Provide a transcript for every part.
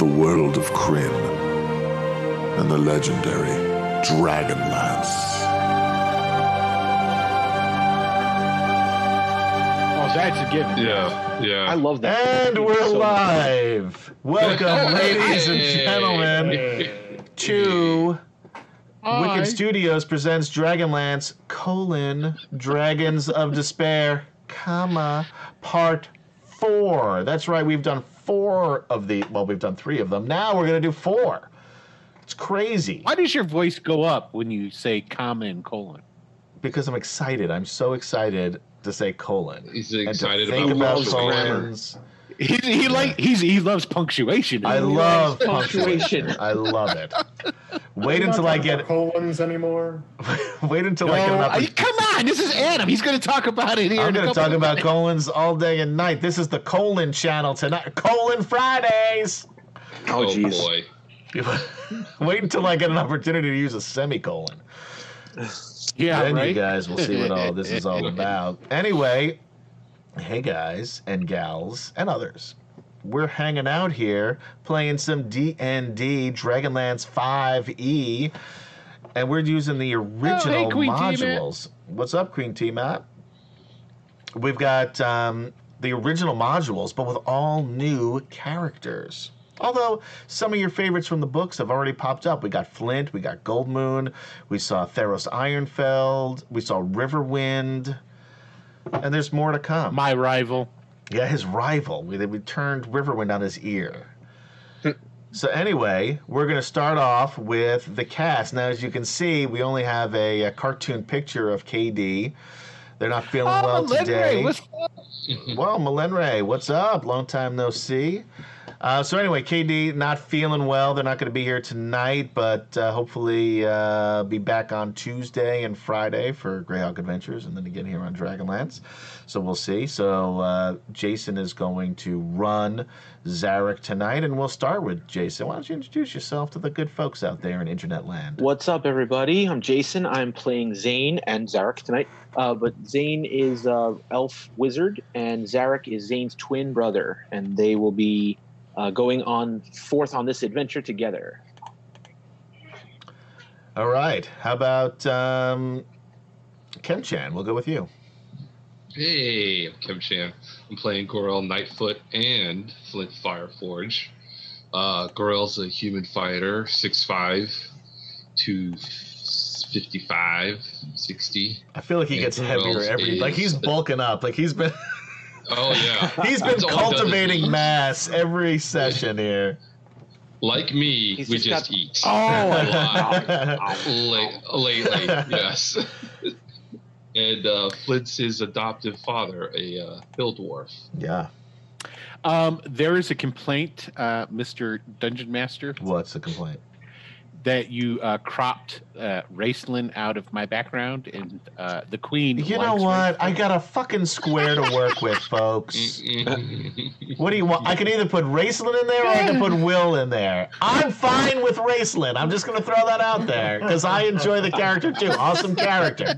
the world of Krynn and the legendary Dragonlance. Oh, that's a given. Yeah, yeah. I love that. And we're So much. live. Welcome, ladies and gentlemen, to Hi. Wicked Studios presents Dragonlance colon Dragons of Despair, comma part four. That's right. We've done four of the. Well, we've done three of them. Now we're gonna do four. It's crazy Why does your voice go up when you say comma and colon? because I'm excited. I'm so excited to say colon. He's And to excited think about, about punctuation. colons. He, he like he's he loves punctuation. I love punctuation. punctuation. I love it. Wait until I get colons anymore. wait until No, I get an opportunity. come on, this is Adam. He's going to talk about it here. I'm going to talk about minutes. colons all day and night. This is the colon channel tonight. Colon Fridays. Oh, Oh, jeez. boy. Wait until I get an opportunity to use a semicolon. Yeah, then right. you guys will see what all this is all about. Anyway, hey guys and gals and others. We're hanging out here playing some D&D Dragonlance 5e and we're using the original Oh, Matt. modules. What's up Queen Tiamat? We've got um, the original modules but with all new characters. Although some of your favorites from the books have already popped up. We got Flint, we got Goldmoon, we saw Theros Ironfeld, we saw Riverwind, and there's more to come. My rival. Yeah, his rival. We, we turned Riverwind on his ear. so anyway, we're going to start off with the cast. Now, as you can see, we only have a, a cartoon picture of KD. They're not feeling Oh, well today. Well, Malenray, what's up? Long time no see. Uh, so anyway, KD not feeling well. They're not going to be here tonight, but uh, hopefully uh, be back on Tuesday and Friday for Greyhawk Adventures, and then again here on Dragonlance. So we'll see. So uh, Jason is going to run Zarek tonight, and we'll start with Jason. Why don't you introduce yourself to the good folks out there in Internet land? What's up, everybody? I'm Jason. I'm playing Zane and Zarek tonight. Uh, but Zane is elf wizard, and Zarek is Zane's twin brother, and they will be uh, going on forth on this adventure together. All right. How about um, Ken-chan? We'll go with you. Hey, I'm Kim Chan. I'm playing Gorel Nightfoot and Flint Fireforge. Uh, Gorel's a human fighter, 6'5", 255, 60. I feel like he Yeah, gets who heavier every. Like he's bulking up. Like he's been Oh, yeah. he's been That's all he is cultivating mass every session here. Like me, He's we just just got- eat. Oh, A lot. La- lately, yes. and uh, Flint's his adoptive father, a uh, hill dwarf. yeah. um, there is a complaint, uh, Mister Dungeon Master, What's the complaint? That you uh, cropped uh, Raistlin out of my background, and uh, the Queen. You know what? I got a fucking square to work with, folks. What do you want? I can either put Raistlin in there or I can put Will in there. I'm fine with Raistlin. I'm just gonna throw that out there because I enjoy the character too. Awesome character.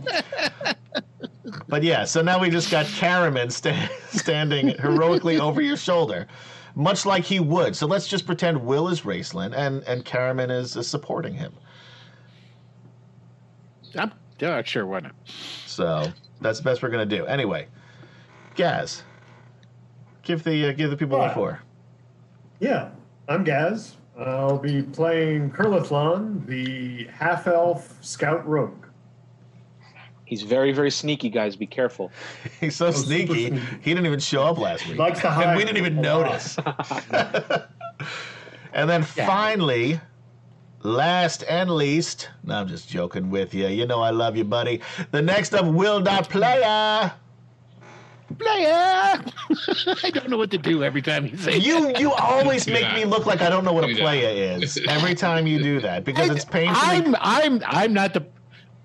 But yeah, so now we just got Caramon sta- standing heroically over your shoulder, much like he would. So let's just pretend Will is Raistlin and and Caramon is, is supporting him. I'm yeah, sure. Why not? So that's the best we're gonna do. Anyway, Gaz, give the uh, give the people what What? for. Yeah, I'm Gaz. I'll be playing Kurlathlan, the half elf scout rogue. He's very, very sneaky, guys. Be careful. He's so sneaky. sneaky. He didn't even show up last week. Likes to and we didn't even notice. and then finally, last and least, no, I'm just joking with you. You know I love you, buddy. The next up, Will Dot Player. Player. I don't know what to do every time you say. You you always make Yeah. me look like I don't know what a Do that. player is every time you do that because it's painful. I'm I'm I'm not the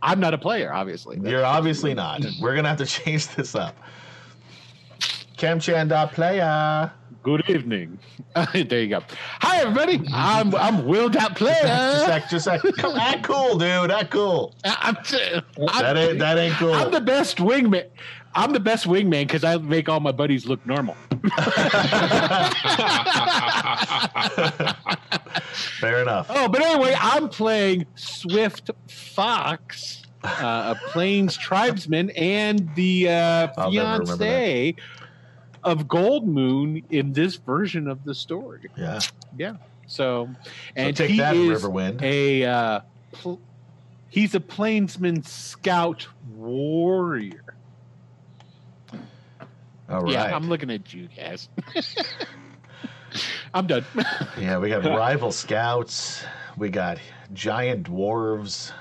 I'm not a player, obviously. You're obviously not. We're gonna have to change this up. Camchan dot player. Good evening. there you go. Hi everybody. I'm I'm Will Dot Just Player. act, just act, act cool, dude. Act cool. I'm, I'm, That ain't that ain't cool. I'm the best wingman. I'm the best wingman because I make all my buddies look normal. Fair enough. Oh, but anyway, I'm playing Swift Fox, uh, a Plains tribesman, and the uh, I'll never remember fiance of Gold Moon in this version of the story. Yeah. Yeah. So and take he that, is Riverwind. a uh, pl- he's a plainsman scout warrior. All right. Yeah, I'm looking at you guys. I'm done. Yeah, we got rival scouts. We got giant dwarves.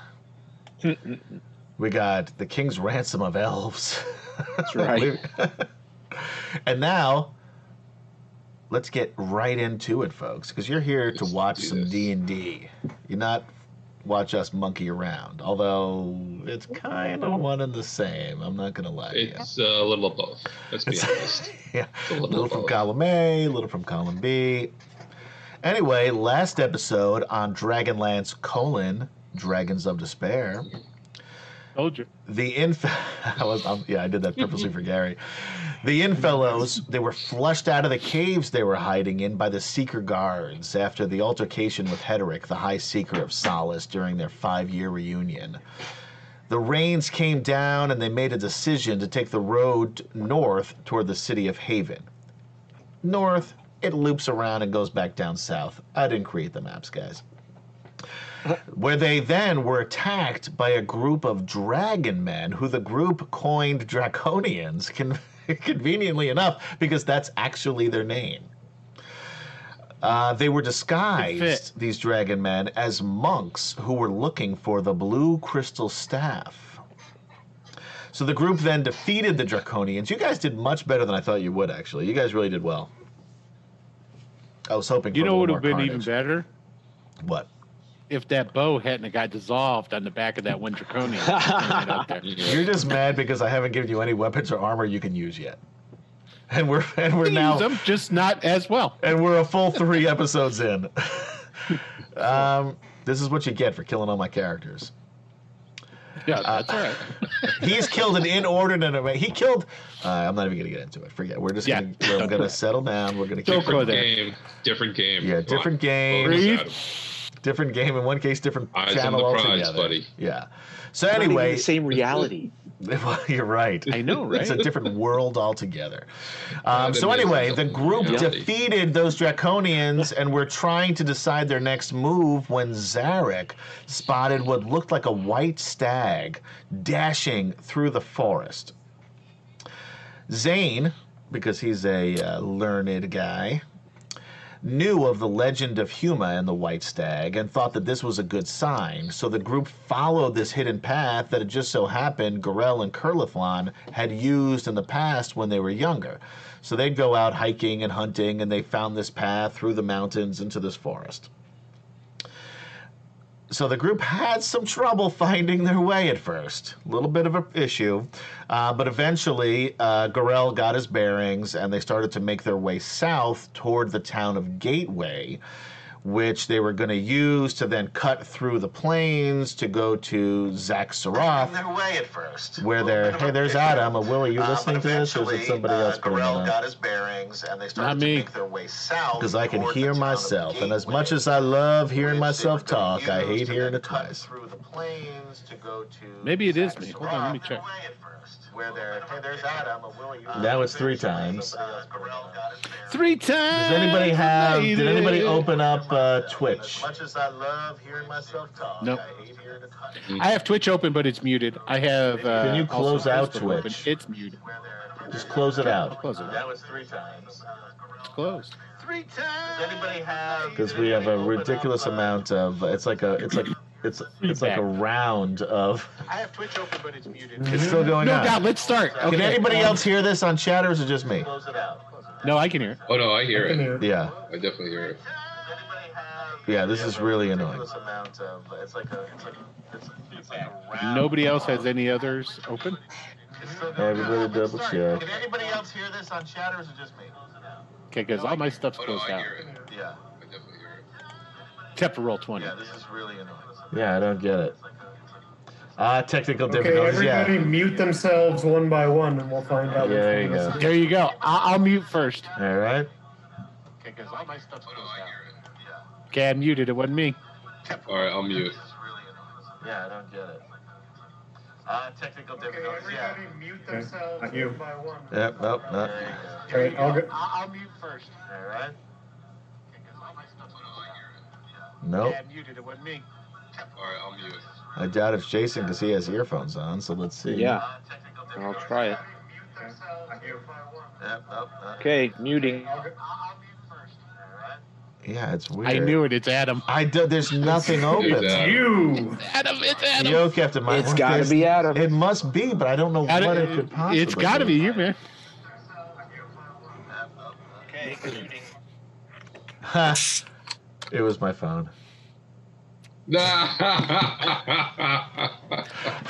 we got the king's ransom of elves. That's right. and now, let's get right into it, folks, because you're here to Let's watch some. D and D. You're not watch us monkey around. Although it's kind of one and the same. I'm not gonna lie to you. It's uh, a little of both. Let's be honest. yeah, It's a a little, little from both. column A, a little from column B. Anyway, last episode on Dragonlance colon Dragons of Despair, Told you. the inf I was um, yeah I did that purposely for Gary. The Infellows they were flushed out of the caves they were hiding in by the Seeker guards after the altercation with Hederic, the High Seeker of Solace, during their five-year reunion. The rains came down and they made a decision to take the road north toward the city of Haven. North, it loops around and goes back down south. I didn't create the maps, guys. Where they then were attacked by a group of dragon men who the group coined Draconians, con- conveniently enough, because that's actually their name. Uh, they were disguised, these dragon men, as monks who were looking for the blue crystal staff. So the group then defeated the Draconians. You guys did much better than I thought you would, actually. You guys really did well. I was hoping You know what would have been even better? What? If that bow hadn't got dissolved on the back of that one draconian. right up there. Yeah. You're just mad because I haven't given you any weapons or armor you can use yet. And we're and we're now them, just not as well. and we're a full three episodes in. um, this is what you get for killing all my characters. Yeah, Uh, that's all right. He's killed an inordinate amount. He killed. Uh, I'm not even gonna get into it. Forget. We're just Yeah. gonna we're gonna settle down. We're gonna keep. Don't Different game. Different game. Yeah, Come on. different game. Focus, Breathe. Adam. Different game. In one case, different Eyes channel the prize, altogether. buddy. Yeah. So Not even anyway, the same reality. well, you're right. I know, right? It's a different world altogether. Um, so anyway, the group reality. defeated those Draconians and were trying to decide their next move when Zarek spotted what looked like a white stag dashing through the forest. Zane, because he's a uh, learned guy, knew of the legend of Huma and the white stag and thought that this was a good sign. So the group followed this hidden path that it just so happened Gorel and Curlithlon had used in the past when they were younger. So they'd go out hiking and hunting and they found this path through the mountains into this forest. So the group had some trouble finding their way at first. A little bit of an issue. Uh, but eventually, uh, Gorel got his bearings and they started to make their way south toward the town of Gateway, which they were going to use to then cut through the plains to go to Xak Tsaroth. Their way at first. Where they're, hey, there's Adam. Uh, Will, are you listening to this, or is it somebody else putting it got his bearings and they Not me. their way south. Because I can hear myself, and as much as I love hearing myself talk, I hate hearing it twice. Maybe it is me. Hold on, let me check. Where there, hey, there's Adam. Now it's three times. Three times. Does anybody have? made Did anybody open up uh, Twitch? Much as I love hearing myself talk, Nope. I hate hearing it cut. I have Twitch open, but it's muted. I have. Uh, Can you close out Facebook open. Twitch? It's muted. Just close it out. Close it. out. That was three times. It's closed. Three times. Does anybody have? Because we have a ridiculous amount of. It's like a. It's like. It's it's like a round of. I have Twitch open, but it's muted. It's still going No on. doubt. Let's start. Can Okay. anybody um, else hear this on chat, or is it just me? Close it out. Close it out. No, I can hear it. Oh no, I hear Can it. you- Yeah. I definitely hear it. Does anybody have? Yeah, this is really annoying. Ridiculous amount of. It's like a. It's like. It's, it's like a round. Nobody else has any others open. It's still going Everybody on. double check. Can anybody else hear this on chat, or is it just me? Okay, because all my stuff's Oh no, closed I out hear it. Yeah. I definitely hear it. except for roll twenty. Yeah. This is really annoying. Yeah, I don't get it. Ah, technical Okay, difficulties. everybody Yeah. mute themselves one by one, and we'll find out. Yeah, there you go. There you go. I- I'll mute first. All right. Okay, Because all my stuff's closed down. Okay, I muted. It wasn't me. All right, I'll mute. It's really annoying. Yeah, I don't get it. Uh, technical difficulties. Okay, Yeah. mute themselves Not you. one by one. Yep, nope, nope. There you All go. right, I'll go. I'll, I'll mute first. All right. Because all my stuff's closed down. Nope. Yeah, I muted. It wasn't me. All right, I'll mute. I doubt it's Jason because he has earphones on. So let's see. Yeah, Uh, I'll try it. Mute themselves one by one. Yep, nope, nope. Okay, muting. I'll go. I'll, I'll mute first. All right. Yeah, it's weird. I knew it. It's Adam. I do, there's nothing open. It's You. Adam. It's Adam. Yo, Captain Mike. It's got to be Adam. It must be, but I don't know Adam- what it could possibly be. it's got to be you, man. Okay, muting. Ha. it was my phone.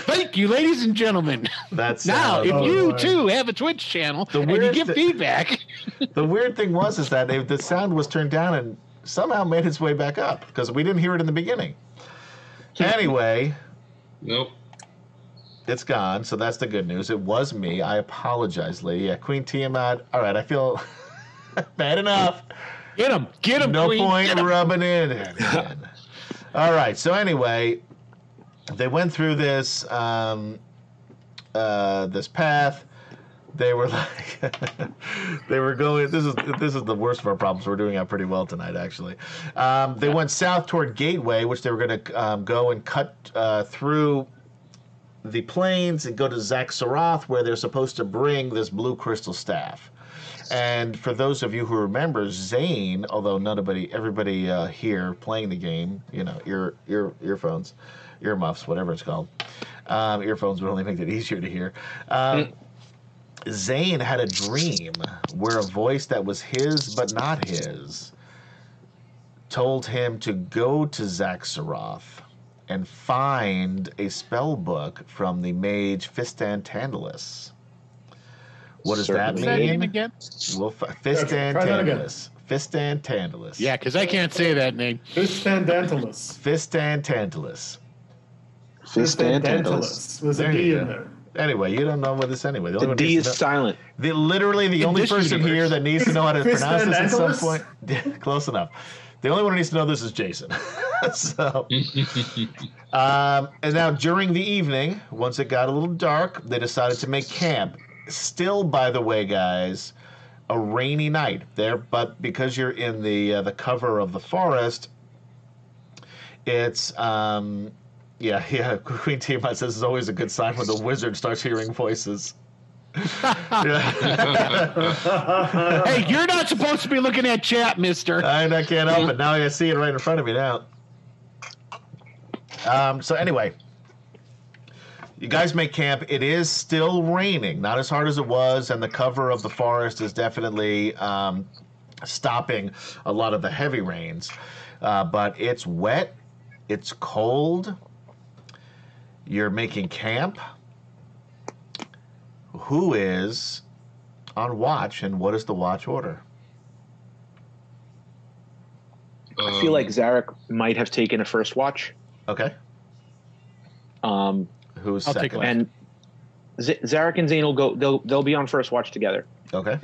Thank you, ladies and gentlemen. That's Now, uh, if Oh, you boy. too have a Twitch channel The and you weird give thi- feedback, the weird thing was is that if the sound was turned down and somehow made its way back up because we didn't hear it in the beginning. Anyway, nope. it's gone, so that's the good news. It was me. I apologize, lady. Yeah, Queen Tiamat. All right, I feel bad enough. Get him, get him, no Queen. point rubbing it in. All right. So anyway, they went through this um, uh, this path. They were like, they were going. This is this is the worst of our problems. We're doing out pretty well tonight, actually. Um, they went south toward Gateway, which they were going to um, go and cut uh, through the plains and go to Xak Tsaroth, where they're supposed to bring this blue crystal staff. And for those of you who remember, Zane, although nobody, everybody uh, here playing the game, you know, ear, ear, earphones, earmuffs, whatever it's called, um, earphones would only make it easier to hear. Um, Zane had a dream where a voice that was his but not his told him to go to Xak Tsaroth and find a spell book from the mage Fistan Tandalus. What does Certainly. Say that that mean? name again? Well, f- Fistan try that again. Tandalus. Fistan Tandalus. Yeah, because I can't say that name. Fistandantilus. Fistan Tandalus. Fistandantilus. There's There a D you in go. there. Anyway, you don't know what this anyway. The, The D is know- silent. the literally the In only person universe. here that needs to know how to pronounce this at some point. Close enough. The only one who needs to know this is Jason. so, um, and now during the evening, once it got a little dark, they decided to make camp. Still, by the way, guys, a rainy night there, but because you're in the uh, the cover of the forest, it's um, yeah, yeah. Queen Tiamat says it's always a good sign when the wizard starts hearing voices. Hey, you're not supposed to be looking at chat, mister. I, I can't help it. Now I see it right in front of me now. Um, so anyway, you guys make camp. It is still raining, not as hard as it was, and the cover of the forest is definitely um, stopping a lot of the heavy rains. Uh, but it's wet, it's cold. You're making camp. Who is on watch, and what is the watch order? I feel like Zarek might have taken a first watch. Okay. Um, Who's I'll second? last. and Z- Zarek and Zane will go. They'll they'll be on first watch together. Okay.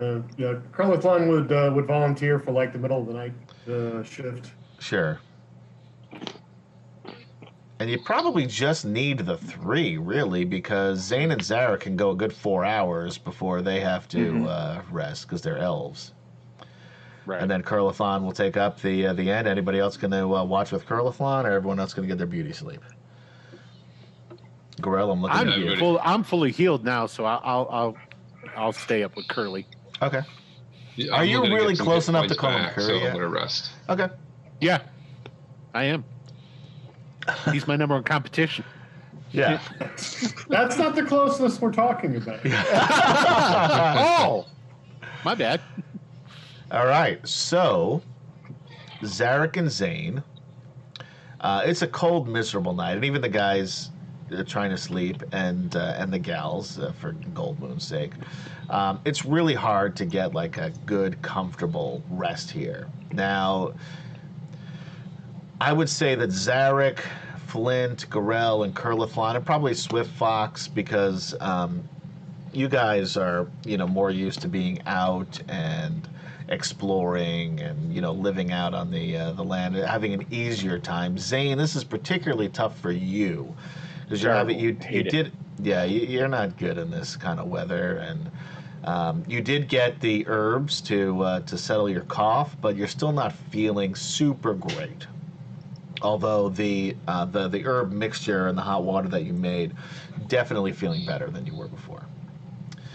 Uh, yeah, Krelithlon would uh, would volunteer for like the middle of the night uh, shift. Sure. And you probably just need the three, really, because Zane and Zara can go a good four hours before they have to Mhm. uh, rest because they're elves. Right. And then Curlathon will take up the uh, the end. Anybody else going to uh, watch with Curlathon, or everyone else going to get their beauty sleep? Gorell, I'm looking I'm at you. full, I'm fully healed now, so I'll I'll I'll, I'll stay up with Curly. Okay. Yeah, Are you really close enough to points call him Curly? So? I'm gonna rest. Okay. Yeah, I am. He's my number one competition. Yeah. That's not the closeness we're talking about. oh, my bad. All right, so Zarek and Zane. Uh, it's a cold, miserable night, and even the guys trying to sleep, and uh, and the gals, uh, for Gold Moon's sake, um, it's really hard to get like a good, comfortable rest here. Now, I would say that Zarek, Flint, Gorell, and Curlithlon, and probably Swift Fox, because um, you guys are you know more used to being out and exploring and you know living out on the uh, the land, having an easier time. Zane, this is particularly tough for you because you're having you you Hate it. did yeah you, you're not good in this kind of weather and. Um, you did get the herbs to uh, to settle your cough, but you're still not feeling super great. Although the uh, the the herb mixture and the hot water that you made, definitely feeling better than you were before.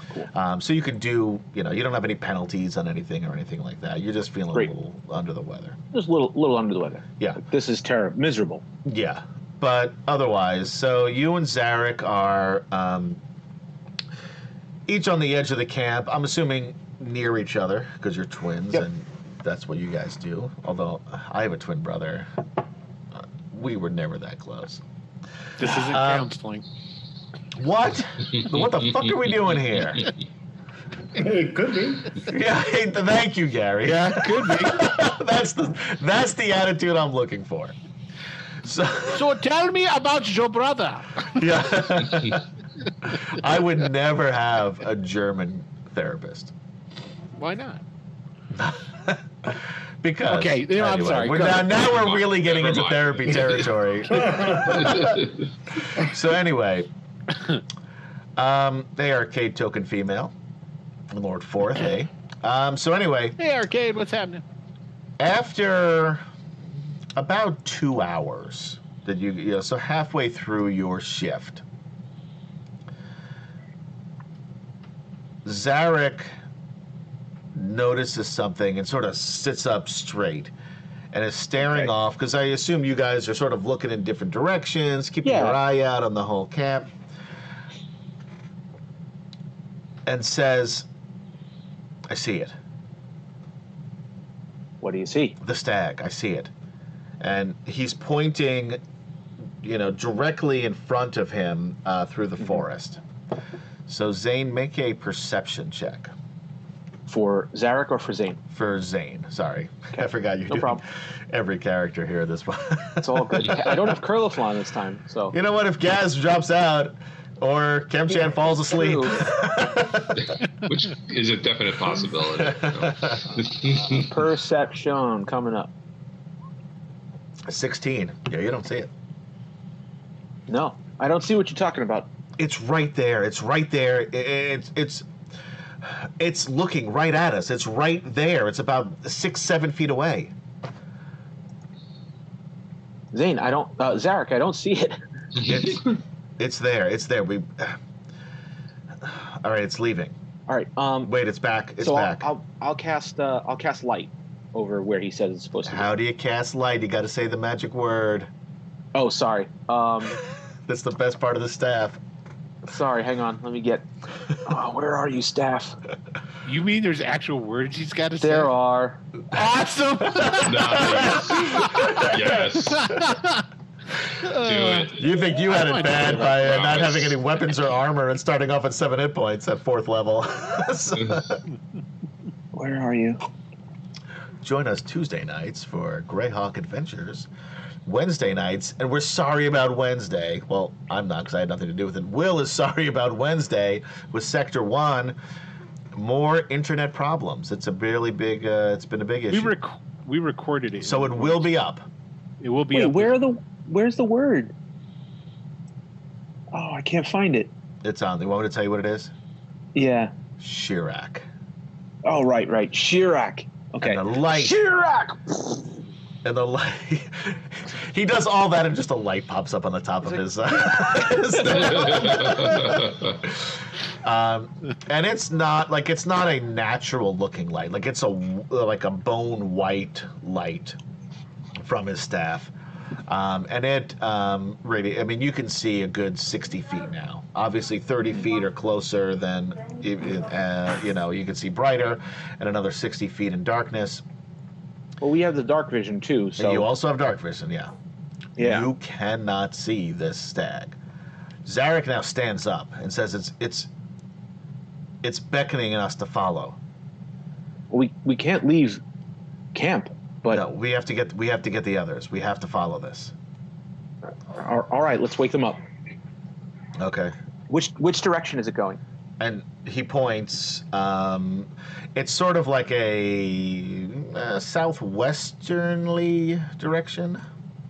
Cool. Um, so you could do, you know, you don't have any penalties on anything or anything like that. You're just feeling Great. a little under the weather. Just a little, little under the weather. Yeah. This is terrible, miserable. Yeah, but otherwise, so you and Zarek are um, each on the edge of the camp. I'm assuming near each other because you're twins, Yep. and that's what you guys do. Although I have a twin brother, uh, we were never that close. This isn't Um, counseling. What? what the fuck are we doing here? It could be. Yeah, hey, th- thank you, Gary. Yeah, could be. that's the that's the attitude I'm looking for. So So tell me about your brother. yeah, I would never have a German therapist. Why not? Because Okay, you know, I'm sorry, we're now, now we're really getting never into mind. therapy territory. so anyway, um, they are Arcade Token Female, Lord Fourth, eh? Um, so anyway, Hey, arcade, what's happening? after about two hours, did you, you know, so halfway through your shift, Zarek notices something and sort of sits up straight and is staring Okay. off because I assume you guys are sort of looking in different directions, keeping Yeah. your eye out on the whole camp, and says, I see it. What do you see? the stag. I see it. And he's pointing, you know, directly in front of him uh, through the forest. So, Zane, make a perception check For Zarek or for Zane? for Zane. Sorry. I forgot you No do problem. every character here this one. It's all good. I don't have Curliflon this time, so. you know what? If Gaz drops out or Kemchan falls asleep. Which is a definite possibility. you know. Perception coming up. 16. Yeah, you don't see it. No, I don't see what you're talking about. It's right there. It's right there. It's it's it's looking right at us. It's right there. It's about six, seven feet away. Zane, I don't. Uh, Zarek, I don't see it. It's it's there. It's there. We. All right, it's leaving. All right. Um. Wait, it's back. It's so I'll, back. I'll I'll cast uh, I'll cast light over where he says it's supposed to. be. How do you cast light? You got to say the magic word. Oh, sorry. Um. That's the best part of the staff. Sorry. Hang on. Let me get. Oh, where are you, staff? You mean there's actual words he's got to say? There are. Awesome. Nice. yes. Do it. You think you had I it bad by that. uh, not having any weapons or armor and starting off at seven hit points at fourth level. So- Where are you? Join us Tuesday nights for Greyhawk Adventures. Wednesday nights, and we're sorry about Wednesday. Well, I'm not because I had nothing to do with it. Will is sorry about Wednesday with Sector One. More internet problems. It's a really big. Uh, it's been a big we issue. rec- we recorded it. so it will be up. It will be. Wait, up where are the? Where's the word? Oh, I can't find it. It's on. You want me to tell you what it is? Yeah. Shirak. Oh, right, right. Shirak. Okay. And the light. Shirak. And the light. he does all that, and just a light pops up on the top of his. Uh, um, and it's not like it's not a natural looking light. Like it's a like a bone white light from his staff. Um, and it um, really, I mean, you can see a good 60 feet now. Obviously, 30 feet or closer, than, uh, you know, you can see brighter, and another 60 feet in darkness. Well, we have the dark vision too. So And you also have dark vision, yeah. yeah. You cannot see this stag. Zarek now stands up and says it's it's it's beckoning us to follow. we we can't leave camp. But no, we have to get we have to get the others. We have to follow this. all right, let's wake them up. Okay. Which which direction is it going? and he points. Um, it's sort of like a uh, southwesternly direction.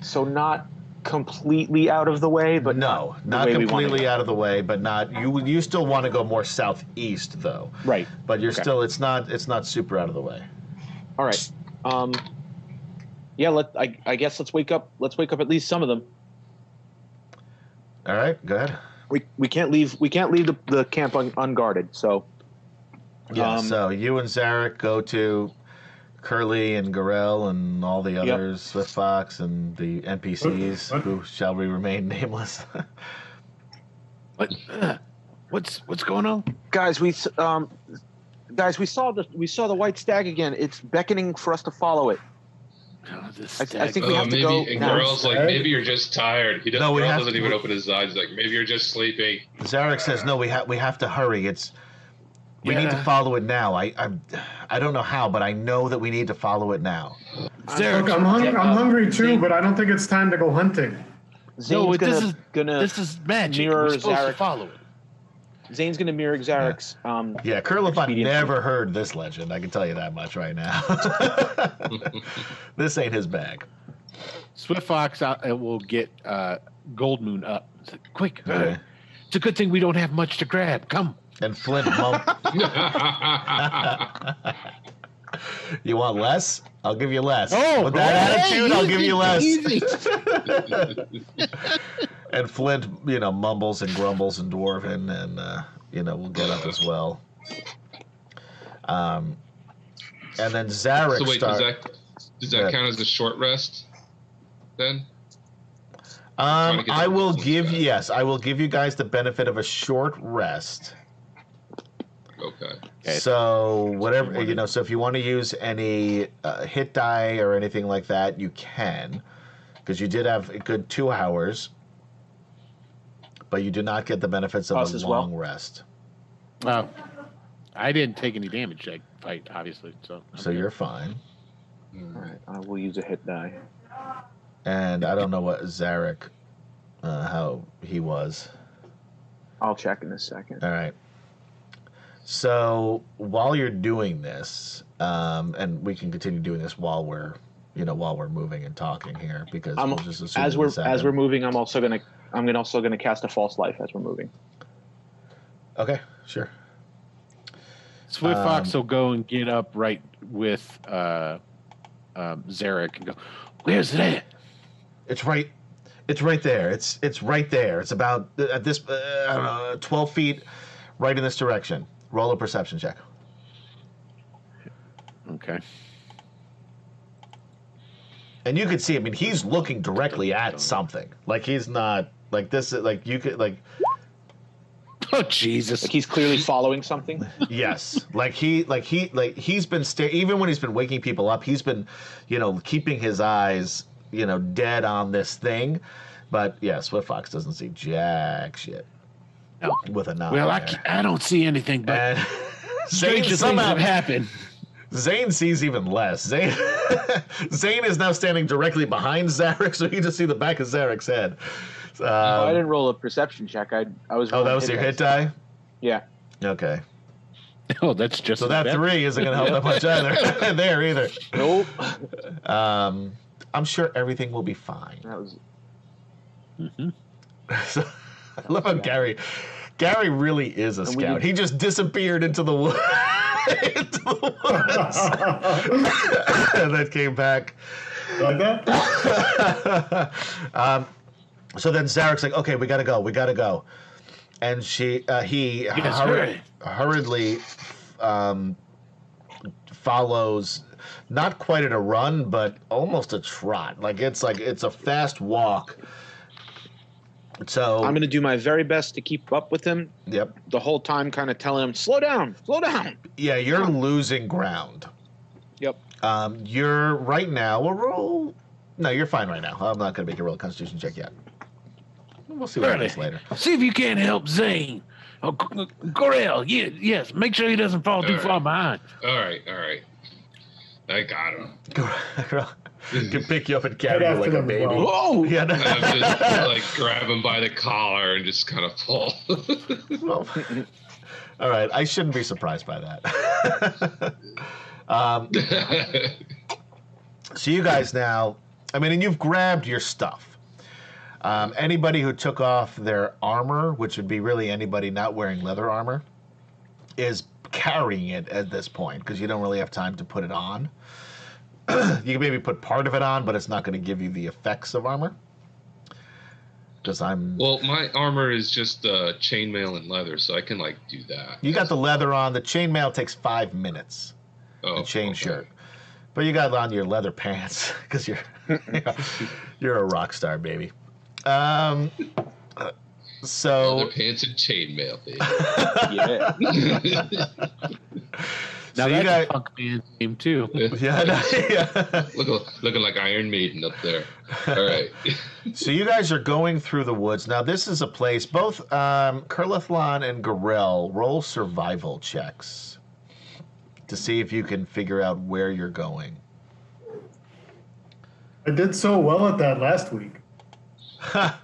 So not completely out of the way, but no, not completely out of the way, but not you. You still want to go more southeast though, Right. but you're Okay. still. It's not. It's not super out of the way. All right. Um, yeah. Let I, I guess let's wake up. Let's wake up at least some of them. All right, go ahead. We we can't leave. We can't leave the, the camp un, unguarded. So Yeah. Um, so you and Zarek go to Curly and Gorell and all the others, Swift Fox and the NPCs What? who shall we remain nameless. What? what's what's going on? guys, we um, guys, we saw the we saw the white stag again. It's beckoning for us to follow it. This I- I stag- think we Oh, have to go and now. Gorell's like, maybe you're just tired. He doesn't, No, we Gorell have doesn't to- even open his eyes. He's like, maybe you're just sleeping. Zarek says, "No, we have we have to hurry. It's we need to follow it now. I I'm, I don't know how, but I know that we need to follow it now. Zarek, Look, I'm, hung- Yeah, I'm uh, hungry too, Zane- but I don't think it's time to go hunting. Zane's No, gonna this is- gonna this is magic. mirror We're supposed to follow it. Zane's gonna mirror Zarek's. Um, Yeah, Kurlafon Expedient. never heard this legend. I can tell you that much right now. this ain't his bag. Swift Fox uh, will get uh, Gold Moon up. Like, Quick, uh, Okay. it's a good thing we don't have much to grab. Come. And Flint, mum- you want less? I'll give you less. With that hey, attitude, I'll give you less. easy. and Flint, you know, mumbles and grumbles and dwarven, and uh, you know, will get up as well. Um, and then Zarek so wait, start. does that does that Yeah. count as a short rest? Then um, trying to get I will give back. yes, I will give you guys the benefit of a short rest. okay. Okay. So whatever you know, so if you want to use any uh, hit die or anything like that, you can, because you did have a good two hours, but you do not get the benefits of Us a as well? long rest. Well, I didn't take any damage that fight, obviously. So, I'm So good. you're fine. all right, I will use a hit die. And I don't know what Zarek, uh, how he was. I'll check in a second. All right. So while you're doing this, um, and we can continue doing this while we're, you know, while we're moving and talking here, because I'm- we'll just assume As we're as we're moving, I'm also gonna I'm gonna also gonna cast a false life as we're moving. okay, sure. Swift Fox Um, will go and get up right with uh, um, Zarek and go, Where's it at? It's right. It's right there. It's it's right there. It's about uh, at this uh, I don't know, twelve feet, right in this direction. Roll a perception check. Okay. And you can see. I mean, he's looking directly at something. Like he's not like this. Like you could like Oh, Jesus. Like he's clearly following something. yes. Like he like he like he's been sta- even when he's been waking people up. He's been, you know, keeping his eyes you know dead on this thing. But yeah, Swift Fox doesn't see jack shit No. with a nine. Well, I, I don't see anything, but And Zane stranger things somehow have happened. Zane sees even less. Zane Zane is now standing directly behind Zarek, so he just see the back of Zarek's head. Um, oh, I didn't roll a perception check. I I was. oh, that was your hit dice. die. Yeah. Okay, Oh, that's just so that bad. three isn't going to help that much either. there either. Nope. Um, I'm sure everything will be fine. That was. Mhm. So, I love how Gary, Gary really is a And scout. need- He just disappeared into the wood, into the woods, and then came back. like that? um, so then Zarek's like, "Okay, we gotta go. We gotta go," and she, uh, he Yes, hurri- hurriedly um, follows. Not quite at a run, but almost a trot. Like it's like it's a fast walk. So I'm gonna do my very best to keep up with him yep, the whole time, kind of telling him, "Slow down, slow down." yeah, you're losing ground. Yep. Um, you're right now. We'll roll. No, you're fine right now. I'm not gonna make you roll a Constitution check yet. We'll see what Really? happens later. See if you can't help Zane. Oh, G- G- yeah, yes. Make sure he doesn't fall too All right. far behind. All right, all right. I got him. can pick you up and carry you like a baby. bro. Whoa! Yeah. And I'm just like grab him by the collar and just kind of pull. well, All right, I shouldn't be surprised by that. um, so you guys now, I mean, and you've grabbed your stuff. Um, anybody who took off their armor, which would be really anybody not wearing leather armor, is carrying it at this point because you don't really have time to put it on. you can maybe put part of it on, but it's not going to give you the effects of armor. Because I'm. well, my armor is just uh, chainmail and leather, so I can like do that. You got the leather on. The chainmail takes five minutes. oh, the chain okay. shirt. But you got on your leather pants because you're you're a rock star, baby. Um, so Leather pants and chainmail, baby. Yeah. Now so you that's guys, a punk band name too. yeah, no, yeah. looking, looking like Iron Maiden up there. All right. So you guys are going through the woods. Now this is a place. Both um, Kurlathlon and Gorell roll survival checks to see if you can figure out where you're going. I did so well at that last week.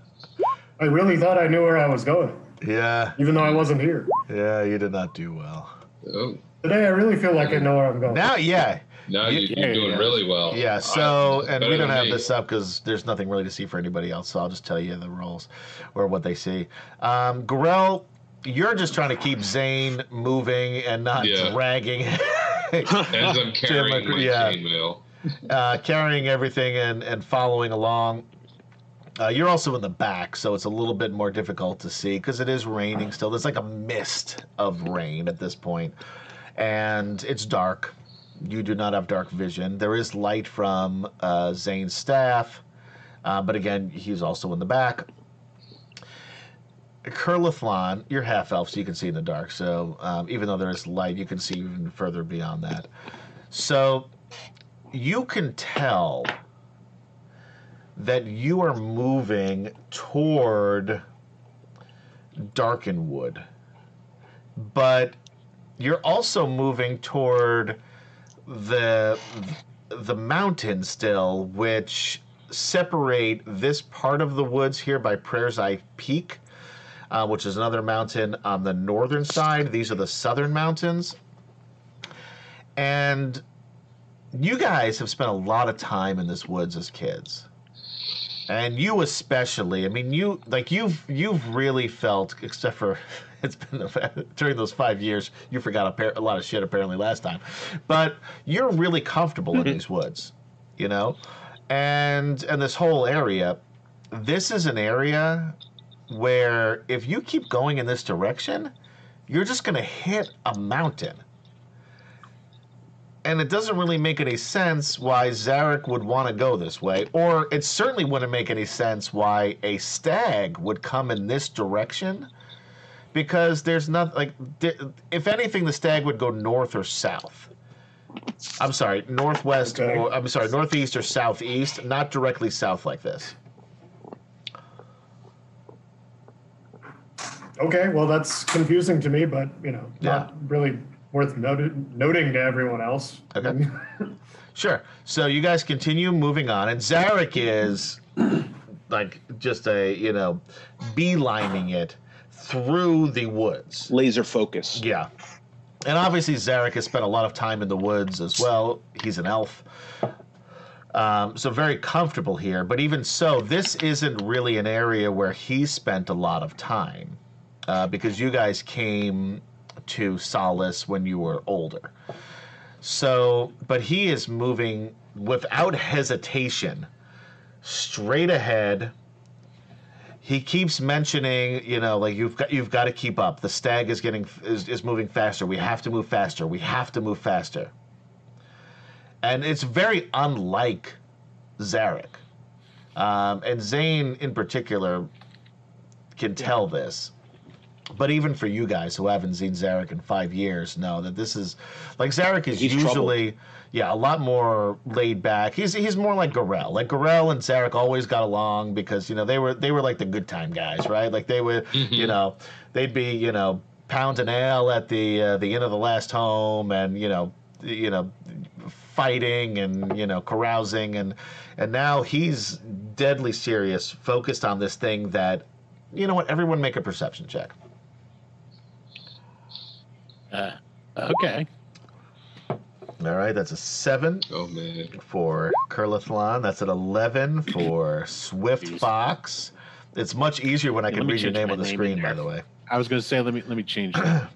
I really thought I knew where I was going, yeah, even though I wasn't here. yeah, you did not do well. Oh, Today, I really feel like I know where I'm going. Now, yeah, now You- you, you're doing yeah. really well. Yeah, I- so, and we don't have me. this up because there's nothing really to see for anybody else, so I'll just tell you the roles or what they see. Um, Gorell, you're just trying to keep Zane moving and not Yeah. dragging, As I'm carrying my yeah. chainmail. uh, carrying everything and, and following along. Uh, you're also in the back, so it's a little bit more difficult to see because it is raining still. There's like a mist of rain at this point, and it's dark. You do not have dark vision. There is light from uh, Zane's staff, uh, but again, he's also in the back. Kurlathlon, you're half elf, so you can see in the dark. So um, even though there is light, you can see even further beyond that. So you can tell that you are moving toward Darkenwood, but you're also moving toward the the mountain still, which separate this part of the woods here by Prayer's Eye Peak, uh, which is another mountain on the northern side. These are the southern mountains, and you guys have spent a lot of time in this woods as kids and you especially i mean you like you've you've really felt except for it's been during those five years you forgot a, pair, a lot of shit apparently last time. But you're really comfortable in mm-hmm. these woods you know? And and this whole area this is an area where if you keep going in this direction you're just going to hit a mountain and it doesn't really make any sense why Zarek would want to go this way, or it certainly wouldn't make any sense why a stag would come in this direction, because there's nothing like, if anything, the stag would go north or south. I'm sorry, northwest, Okay. or I'm sorry, northeast or southeast, not directly south like this. Okay, well, that's confusing to me, but you know, not really worth noted, noting to everyone else. Okay. Sure. So you guys continue moving on, and Zarek is like just a you know beelining it through the woods. Laser focus. Yeah. And obviously, Zarek has spent a lot of time in the woods as well. He's an elf. Um, so, very comfortable here. But even so, this isn't really an area where he spent a lot of time uh, because you guys came to Solace when you were older. So, but he is moving without hesitation straight ahead he keeps mentioning, you know, like you've got you've got to keep up. The stag is getting is, is moving faster. We have to move faster. We have to move faster. And it's very unlike Zarek. Um, and Zane in particular can tell this. But even for you guys who haven't seen Zarek in five years, know that this is like Zarek is He's usually yeah, a lot more laid back. He's he's more like Gorell. Like Gorell and Zarek always got along because you know they were they were like the good time guys, right? Like they would you know they'd be you know pounding ale at the uh, the inn of the last home and you know you know fighting and you know carousing and and now he's deadly serious, focused on this thing that you know what everyone make a perception check. Uh, okay. All right, that's a seven Oh man. for Curlithlon. That's an 11 for Swift Jeez. Fox. It's much easier when I Yeah, can me read your change name my on the name in screen, by there. the way. I was going to say let me let me change that.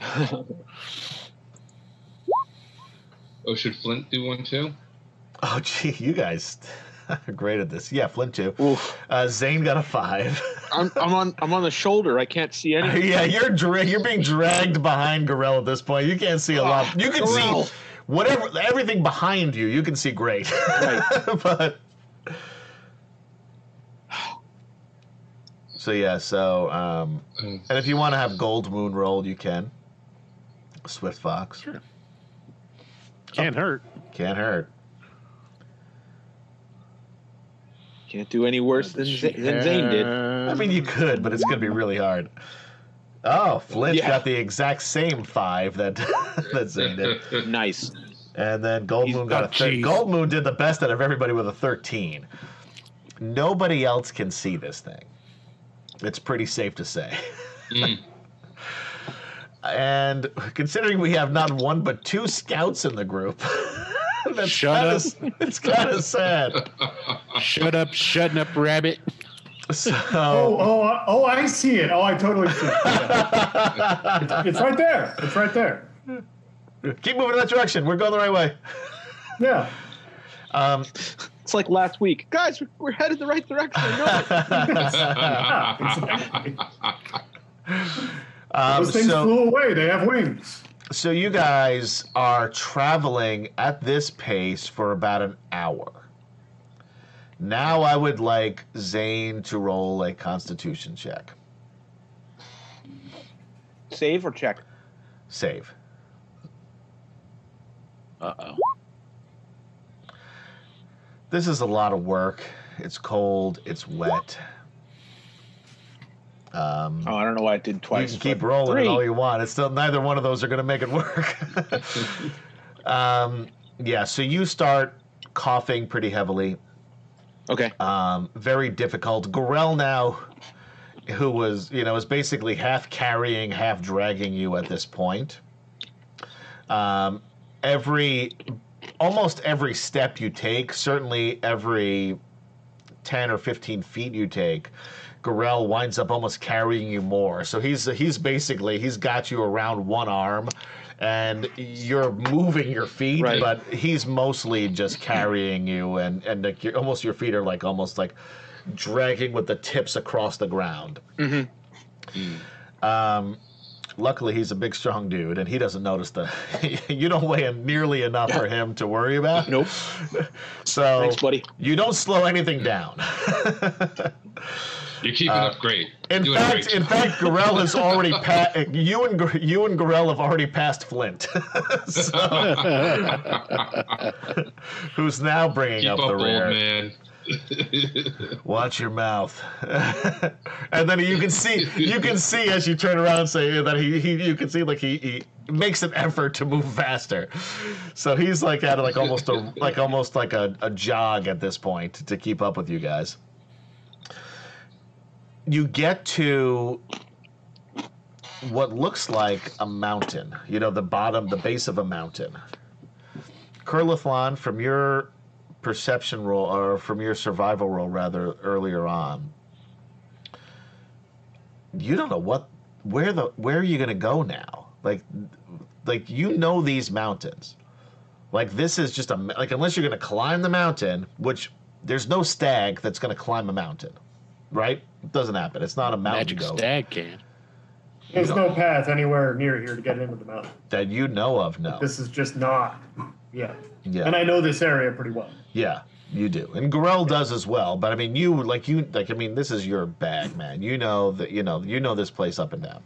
Oh, should Flint do one too? Oh, gee, you guys are great at this. Yeah, Flint too. Oof. Uh, Zane got a five. I'm, I'm on I'm on the shoulder. I can't see anything. yeah, you're dra- you're being dragged behind Gorell at this point. You can't see a lot. You can Gorell. see whatever everything behind you. You can see great, Right. but so yeah. So um, and if you want to have Gold Moon rolled, you can. Swift Fox Sure. Can't hurt. can't hurt. Can't do any worse than, Z- than Zane did. I mean, you could, but it's gonna be really hard. Oh, Flint's Yeah. got the exact same five that that Zane did. Nice. And then Gold He's Moon got a got thir- Gold Moon did the best out of everybody with a 13. Nobody else can see this thing. It's pretty safe to say. mm, And considering we have not one but two scouts in the group, that's Shut kinda, It's kind of sad. Shut up, shutting up, rabbit. So, Oh, oh, I- oh! I see it. Oh, I totally see it. Yeah. It's right there. It's right there. keep moving in that direction. We're going the right way. Yeah. Um, It's like last week, guys. We're, we're headed the right direction. I know um, Those things so, flew away. They have wings. So you guys are traveling at this pace for about an hour. Now I would like Zane to roll a Constitution check. Save or check? Save. Uh oh. This is a lot of work. It's cold. It's wet. Um, Oh, I don't know why it did twice. you can keep rolling it all you want. It's still neither one of those are going to make it work. um, yeah. So you start coughing pretty heavily. Okay. Um, very difficult. Gorell now, who was you know is basically half carrying, half dragging you at this point. Um, every, almost every step you take, certainly every ten or fifteen feet you take, Gorell winds up almost carrying you more. So he's he's basically he's got you around one arm. And you're moving your feet, Right. but he's mostly just carrying you, and and like you're, almost your feet are like almost like dragging with the tips across the ground. Mhm. Um, luckily, he's a big, strong dude, and he doesn't notice the. you don't weigh in nearly enough for him to worry about. Nope. So Thanks, buddy. you don't slow anything down. You're keeping Uh, up great. In Doing fact, great in fact, Gorell has already passed. You and you and Gorell have already passed Flint, so, who's now bringing keep up up, the rear. man. Watch your mouth. and then you can see you can see as you turn around and say that he, he you can see like he, he makes an effort to move faster. So he's like at like almost a like almost like a, a jog at this point to keep up with you guys. You get to what looks like a mountain. You know, the bottom, the base of a mountain. Curlithlon, from your perception roll or from your survival roll rather earlier on you don't know what where the where are you going to go now like like you know these mountains like this is just a like unless you're going to climb the mountain which there's no stag that's going to climb a mountain right it doesn't happen it's not a mountain Magic goat stag can. There's no path anywhere near here to get into the mountain. that you know of no This is just not. Yeah. yeah And I know this area pretty well. Yeah, you do, and Gorell does as well. But I mean, you like you like I mean, this is your bag, man. You know that you know you know this place up and down.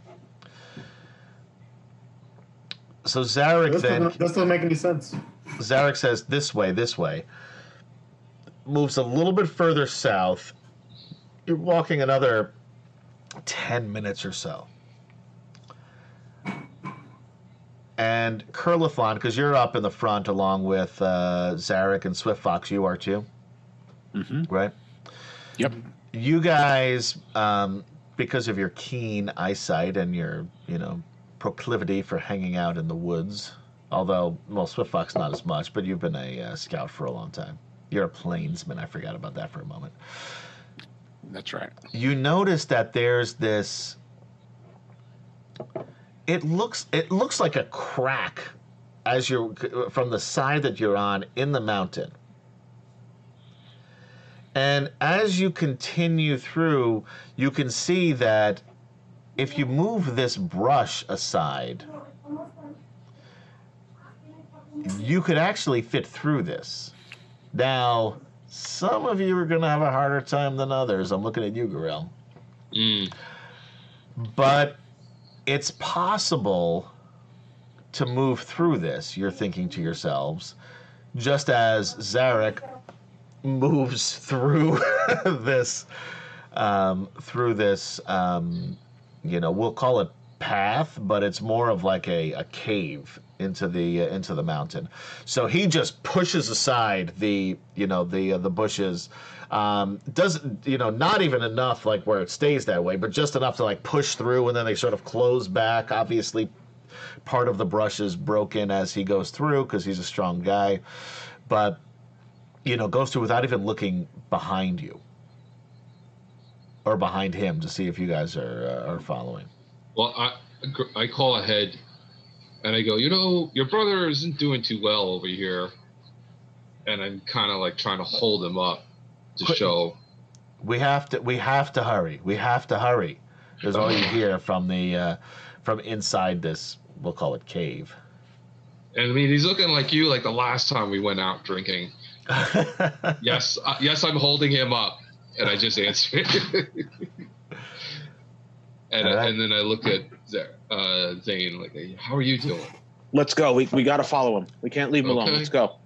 So Zarek This then doesn't, this doesn't make any sense. Zarek says this way, this way. Moves a little bit further south. You're walking another ten minutes or so. And Curlithlon, because you're up in the front along with uh, Zarek and Swift Fox, you are too, hmm right? Yep. You guys, um, because of your keen eyesight and your, you know, proclivity for hanging out in the woods. Although, well, Swift Fox not as much, but you've been a uh, scout for a long time. You're a plainsman. I forgot about that for a moment. That's right. You notice that there's this. It looks it looks like a crack as you're from the side that you're on in the mountain. And as you continue through, you can see that if you move this brush aside, you could actually fit through this. Now, some of you are going to have a harder time than others. I'm looking at you, Gorell. Mm. But it's possible to move through this, you're thinking to yourselves, just as Zarek moves through this um, through this um, you know we'll call it path but it's more of like a, a cave into the uh, into the mountain. So he just pushes aside the you know the uh, the bushes. Um, doesn't you know not even enough like where it stays that way but just enough to like push through and then they sort of close back. Obviously part of the brush is broken as he goes through because he's a strong guy. But you know goes through without even looking behind you. Or behind him to see if you guys are uh, are following. Well, I I call ahead, and I go, you know, your brother isn't doing too well over here, and I'm kind of like trying to hold him up to Quick. show. we have to we have to hurry we have to hurry is all you hear from the uh, from inside this we'll call it cave And I mean, he's looking like you, like the last time we went out drinking. Yes, uh, yes, I'm holding him up, and I just answered. and right. and then I look at Z- uh, Zane, like, how are you doing? Let's go. We, we got to follow him. We can't leave him alone. Let's go.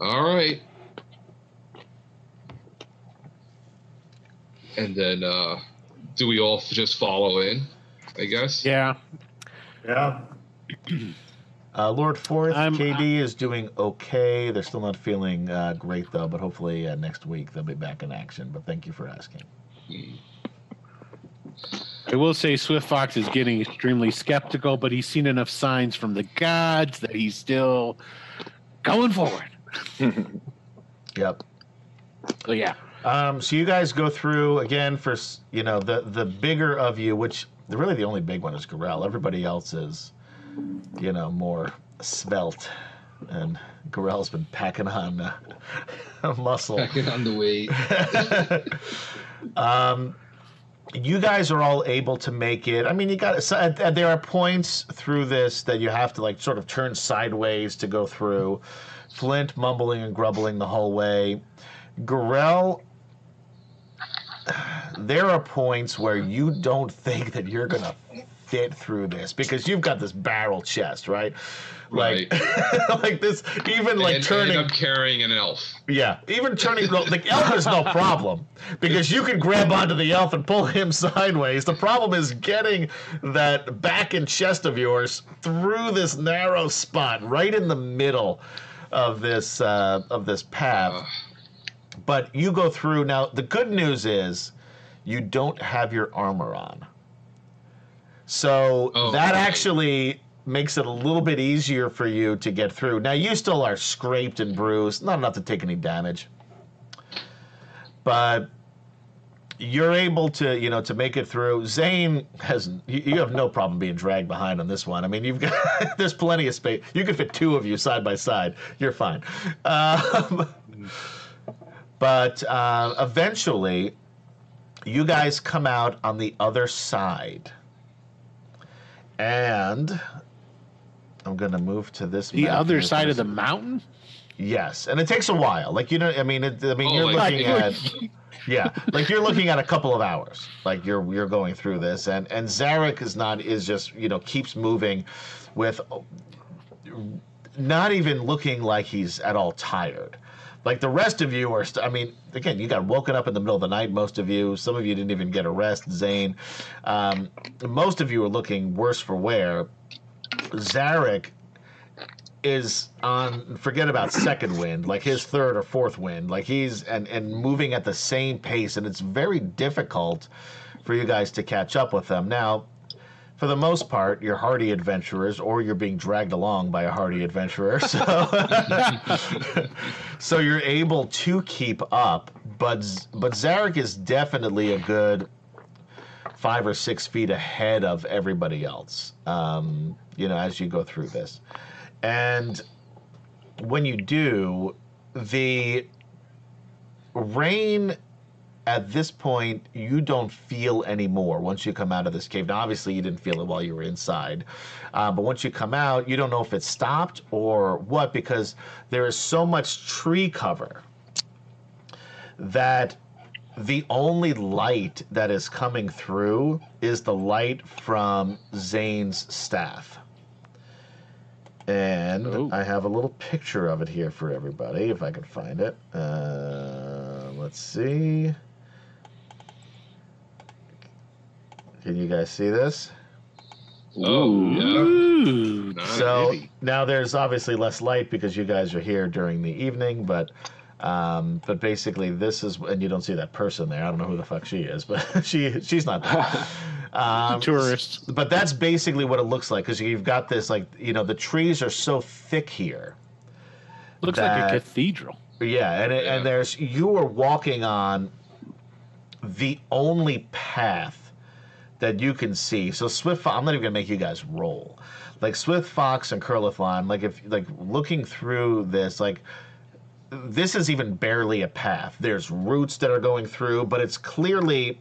All right. And then, uh, do we all just follow in? I guess. Yeah. Yeah. uh, lord fourth I'm- kd is doing okay they're still not feeling uh, great though but hopefully uh, next week they'll be back in action but thank you for asking Hmm. I will say Swift Fox is getting extremely skeptical, but he's seen enough signs from the gods that he's still going forward. yep So yeah. Um, so you guys go through again for you know the the bigger of you, which really the only big one is Gorell. Everybody else is, you know, more svelte, and Gorell's been packing on uh, muscle. Packing on the weight. um, you guys are all able to make it. I mean, you got so, uh, uh, there are points through this that you have to like sort of turn sideways to go through. Flint mumbling and grumbling the whole way. Gorell, there are points where you don't think that you're gonna fit through this because you've got this barrel chest, right? Like, like this, even like and, turning. and I'm carrying an elf. Yeah, even turning the, the elf is no problem because you can grab onto the elf and pull him sideways. The problem is getting that back and chest of yours through this narrow spot right in the middle of this uh, of this path. Uh, But you go through now. The good news is you don't have your armor on, so Oh, that right. actually makes it a little bit easier for you to get through. Now you still are scraped and bruised, not enough to take any damage, but you're able to you know to make it through. Zane has you, have no problem being dragged behind on this one. I mean you've got there's plenty of space. You could fit two of you side by side. You're fine. Um, but uh, eventually, you guys come out on the other side, and I'm gonna move to this. The other side of the mountain? Yes, and it takes a while. Like you know, I mean, it, I mean, Oh, you're looking at yeah, like you're looking at a couple of hours. Like you're you're going through this, and and Zarek is not is just you know keeps moving, with not even looking like he's at all tired. Like the rest of you are, st- I mean, again, you got woken up in the middle of the night. Most of you, some of you didn't even get a rest. Zane, um, most of you are looking worse for wear. Zarek is on forget about second wind like his third or fourth wind like he's and and moving at the same pace and it's very difficult for you guys to catch up with them now for the most part, you're hardy adventurers, or you're being dragged along by a hardy adventurer. So, so you're able to keep up. But but Zarek is definitely a good five or six feet ahead of everybody else. Um, you know, as you go through this, and when you do, the rain at this point you don't feel anymore once you come out of this cave now obviously you didn't feel it while you were inside uh, but once you come out you don't know if it stopped or what because there is so much tree cover that the only light that is coming through is the light from zane's staff and Oh. I have a little picture of it here for everybody, if I can find it. Uh, let's see. Can you guys see this? Oh, yeah. Ooh, So now there's obviously less light because you guys are here during the evening, but um, but basically this is and you don't see that person there. I don't know who the fuck she is, but she she's not there. Um, tourist. but that's basically what it looks like because you've got this like you know the trees are so thick here Looks like a cathedral. yeah and, it, Yeah. and there's you are walking on the only path that you can see so swift i'm not even gonna make you guys roll like swift fox and curlithlon like if like looking through this like this is even barely a path. There's roots that are going through but it's clearly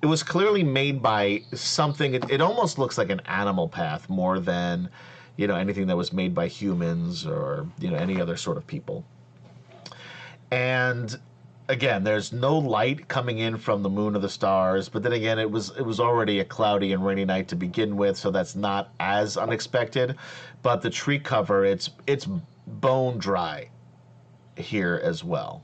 it was clearly made by something. It, it almost looks like an animal path more than you know anything that was made by humans or you know any other sort of people. And again there's no light coming in from the moon or the stars but then again it was it was already a cloudy and rainy night to begin with so that's not as unexpected. But the tree cover it's it's bone dry here as well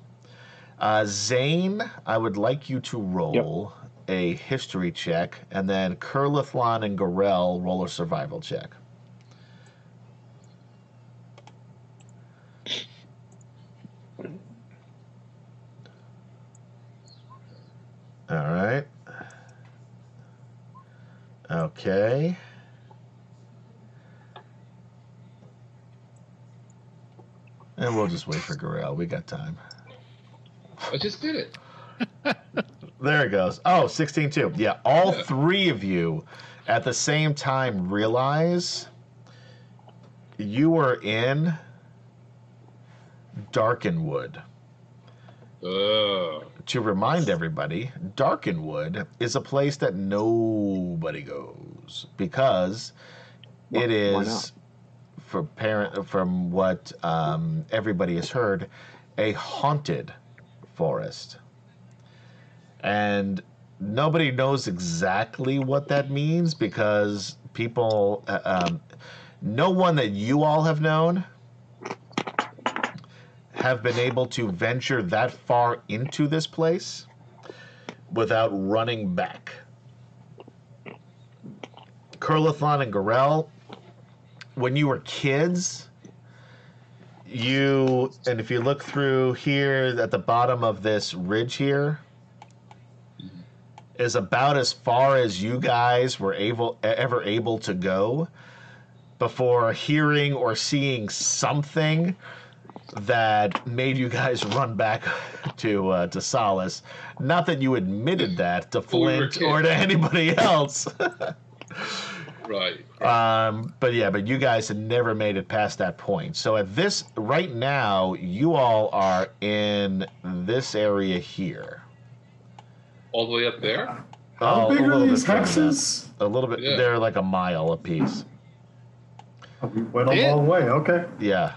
uh, Zane, I would like you to roll a history check, and then Curlithlon and Gorell roll a survival check. All right. Okay. And we'll just wait for Gorell. We got time. I just did it. There it goes. Oh, 16 too. Yeah, all Yeah. three of you at the same time realize you were in Darkenwood. Uh, To remind everybody, Darkenwood is a place that nobody goes because it Why- why is for parent from what um, everybody has heard a haunted forest. And nobody knows exactly what that means because people uh, um, no one that you all have known have been able to venture that far into this place without running back. Curlithlon and Gorell, when you were kids, you and if you look through here at the bottom of this ridge here is about as far as you guys were able ever able to go before hearing or seeing something that made you guys run back to uh, to Solace. Not that you admitted that to Flint or to anybody else. Right. Um, but yeah, but you guys had never made it past that point. So at this right now, you all are in this area here. All the way up there? How Oh, big a are little these bit further hexes? A little bit. Yeah. They're like a mile apiece. Oh, we went a Yeah. long way. Okay. Yeah.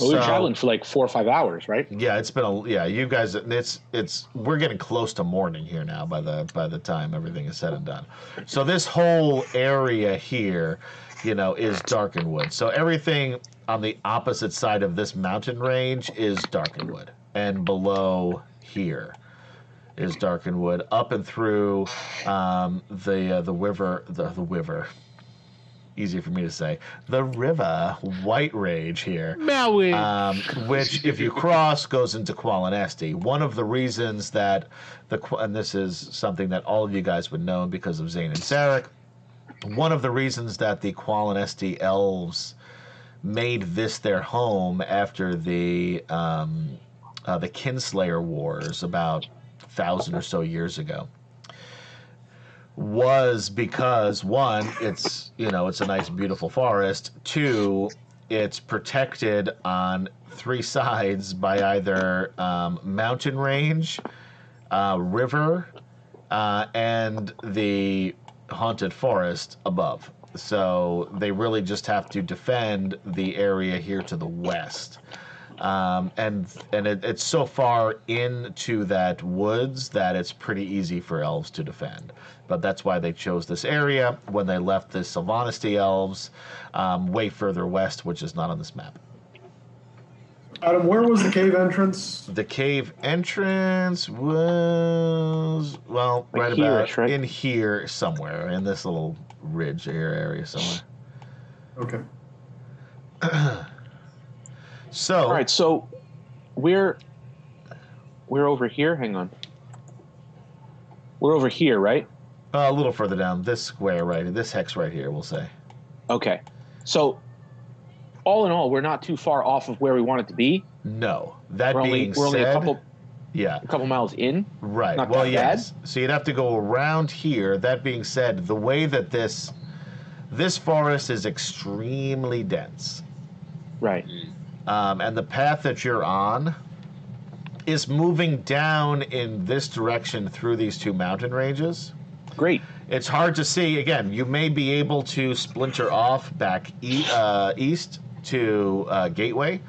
Well, we were So- traveling for like four or five hours, right? Yeah, it's been a yeah. You guys, it's it's we're getting close to morning here now. By the by the time everything is said and done, so this whole area here, you know, is Darkenwood. So everything on the opposite side of this mountain range is Darkenwood, and below here is Darkenwood. Up and through um, the uh, the river, the the river. Easy for me to say. The river, White Rage here Maui. um, which, if you cross, goes into Qualinesti. One of the reasons that the and this is something that all of you guys would know because of Zane and Zarek, one of the reasons that the Qualinesti elves made this their home after the um, uh, the Kinslayer Wars about a thousand or so years ago was because one, it's you know it's a nice beautiful forest. Two, it's protected on three sides by either um, mountain range, uh, river, uh, and the haunted forest above. So they really just have to defend the area here to the west. Um, and and it, it's so far into that woods that it's pretty easy for elves to defend. But that's why they chose this area when they left the Silvanesti elves um, way further west, which is not on this map. Adam, where was the cave entrance? The cave entrance was well Like right here-ish, about right? in here somewhere in this little ridge here area somewhere. Okay. So All right, so we're we're over here. Hang on. We're over here, right? Uh, a little further down this square right this hex right here we'll say. Okay. So all in all, we're not too far off of where we want it to be. No, that We're being only we're said, only a couple yeah, a couple miles in. right. not well, yes. So you'd have to go around here. That being said, the way that this this forest is extremely dense, Right. um, and the path that you're on is moving down in this direction through these two mountain ranges. Great. It's hard to see. Again, you may be able to splinter off back e- uh, east to uh, Gateway,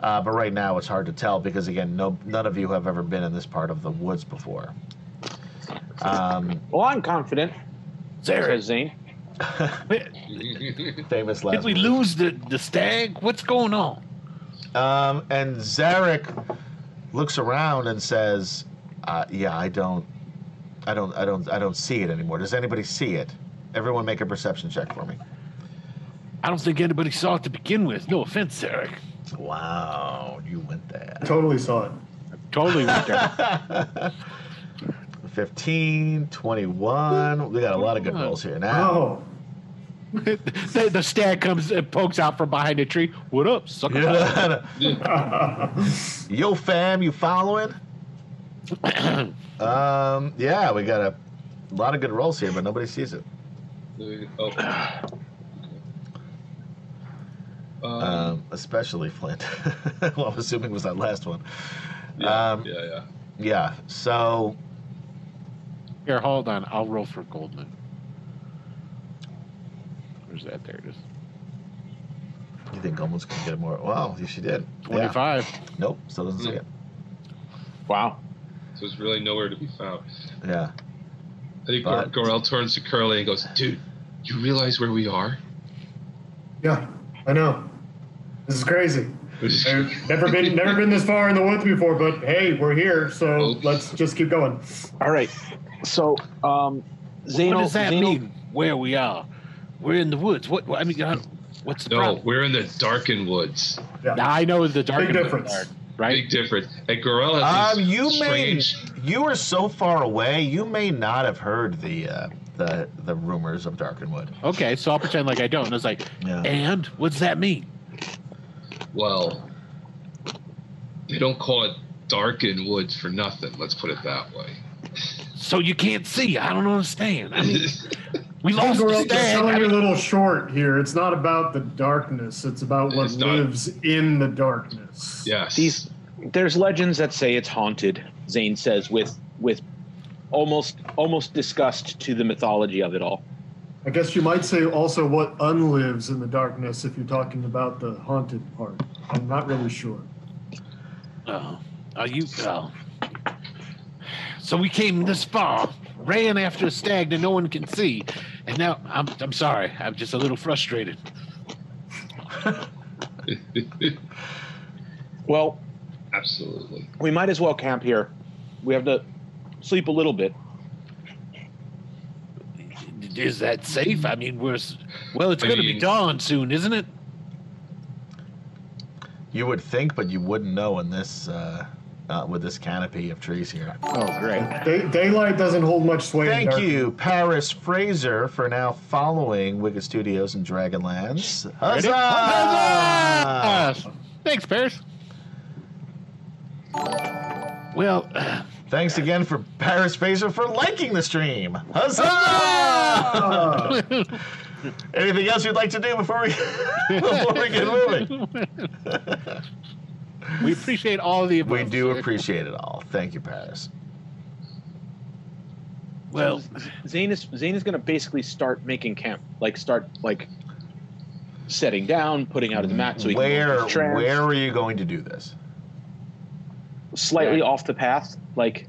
uh, but right now it's hard to tell because again, no, none of you have ever been in this part of the woods before. Um, Well, I'm confident. Zarek, Says Zane. famous last. did we words. lose the, the stag? What's going on? Um, and Zarek looks around and says, uh, "Yeah, I don't, I don't, I don't, I don't see it anymore. Does anybody see it? Everyone, make a perception check for me." I don't think anybody saw it to begin with. No offense, Zarek. Wow, you went there. Totally saw it. Totally went there. 15, 21. We got a lot of good rolls here now. Oh, the, the stag comes and pokes out from behind a tree. What up, sucker? Yo, fam, you following? um, yeah, we got a lot of good rolls here, but nobody sees it. oh. Um, Um, especially Flint. well, I'm assuming it was that last one. yeah, um, yeah, yeah. Yeah, so Here, hold on. I'll roll for Gold Moon. Where's that? There it is. you think Gold Moon's going to get more? Well, yes, she did. Yeah. 25. Nope, still doesn't see it. Wow. So it's really nowhere to be found. Yeah. I think But- Gorell turns to Curly and goes, "Dude, you realize where we are?" yeah, I know. This is crazy. I've never been never been this far in the woods before, but hey, we're here, so Oops. let's just keep going. All right. So, um, Zane. what does that mean? Where we are? We're in the woods. What? what I mean, what's the no, problem? we're in the darkened woods. Yeah. Now, I know the dark Big difference. Right? Big difference. And Gorell has Um, these you may strange. you were so far away, you may not have heard the uh, the the rumors of Darkenwood. Okay, so I'll pretend like I don't. And it's like, Yeah. and what's that mean? Well, they don't call it darkened woods for nothing. Let's put it that way. So you can't see? I don't understand. I mean, we lost Gorell, the you're stag. selling I you a little short here. It's not about the darkness. It's about what It's not- lives in the darkness. yes. These there's legends that say it's haunted. Zane says with with almost almost disgust to the mythology of it all. I guess you might say also what unlives in the darkness if you're talking about the haunted part. I'm not really sure. Oh, are you? Oh. So we came this far, ran after a stag that no one can see, and now I'm I'm sorry. I'm just a little frustrated. Well, Absolutely. we might as well camp here. We have to sleep a little bit. Is that safe? I mean, we're well. It's I going to be dawn soon, isn't it? You would think, but you wouldn't know in this uh, uh, with this canopy of trees here. Oh, great. Day, daylight doesn't hold much sway. Thank you, Paris Fraser, for now following Wicked Studios and Dragonlance. Ready? Huzzah! Huzzah! Thanks, Paris. Well, Thanks again for Paris Fraser for liking the stream. Huzzah! Ah, Anything else you'd like to do before we before we get moving? we appreciate all of the above. We do sir. appreciate it all. Thank you, Paris. Well, Zane is Zane is going to basically start making camp, like start like setting down, putting out his mat so he can Where move his trance, where are you going to do this? slightly off the path. Like,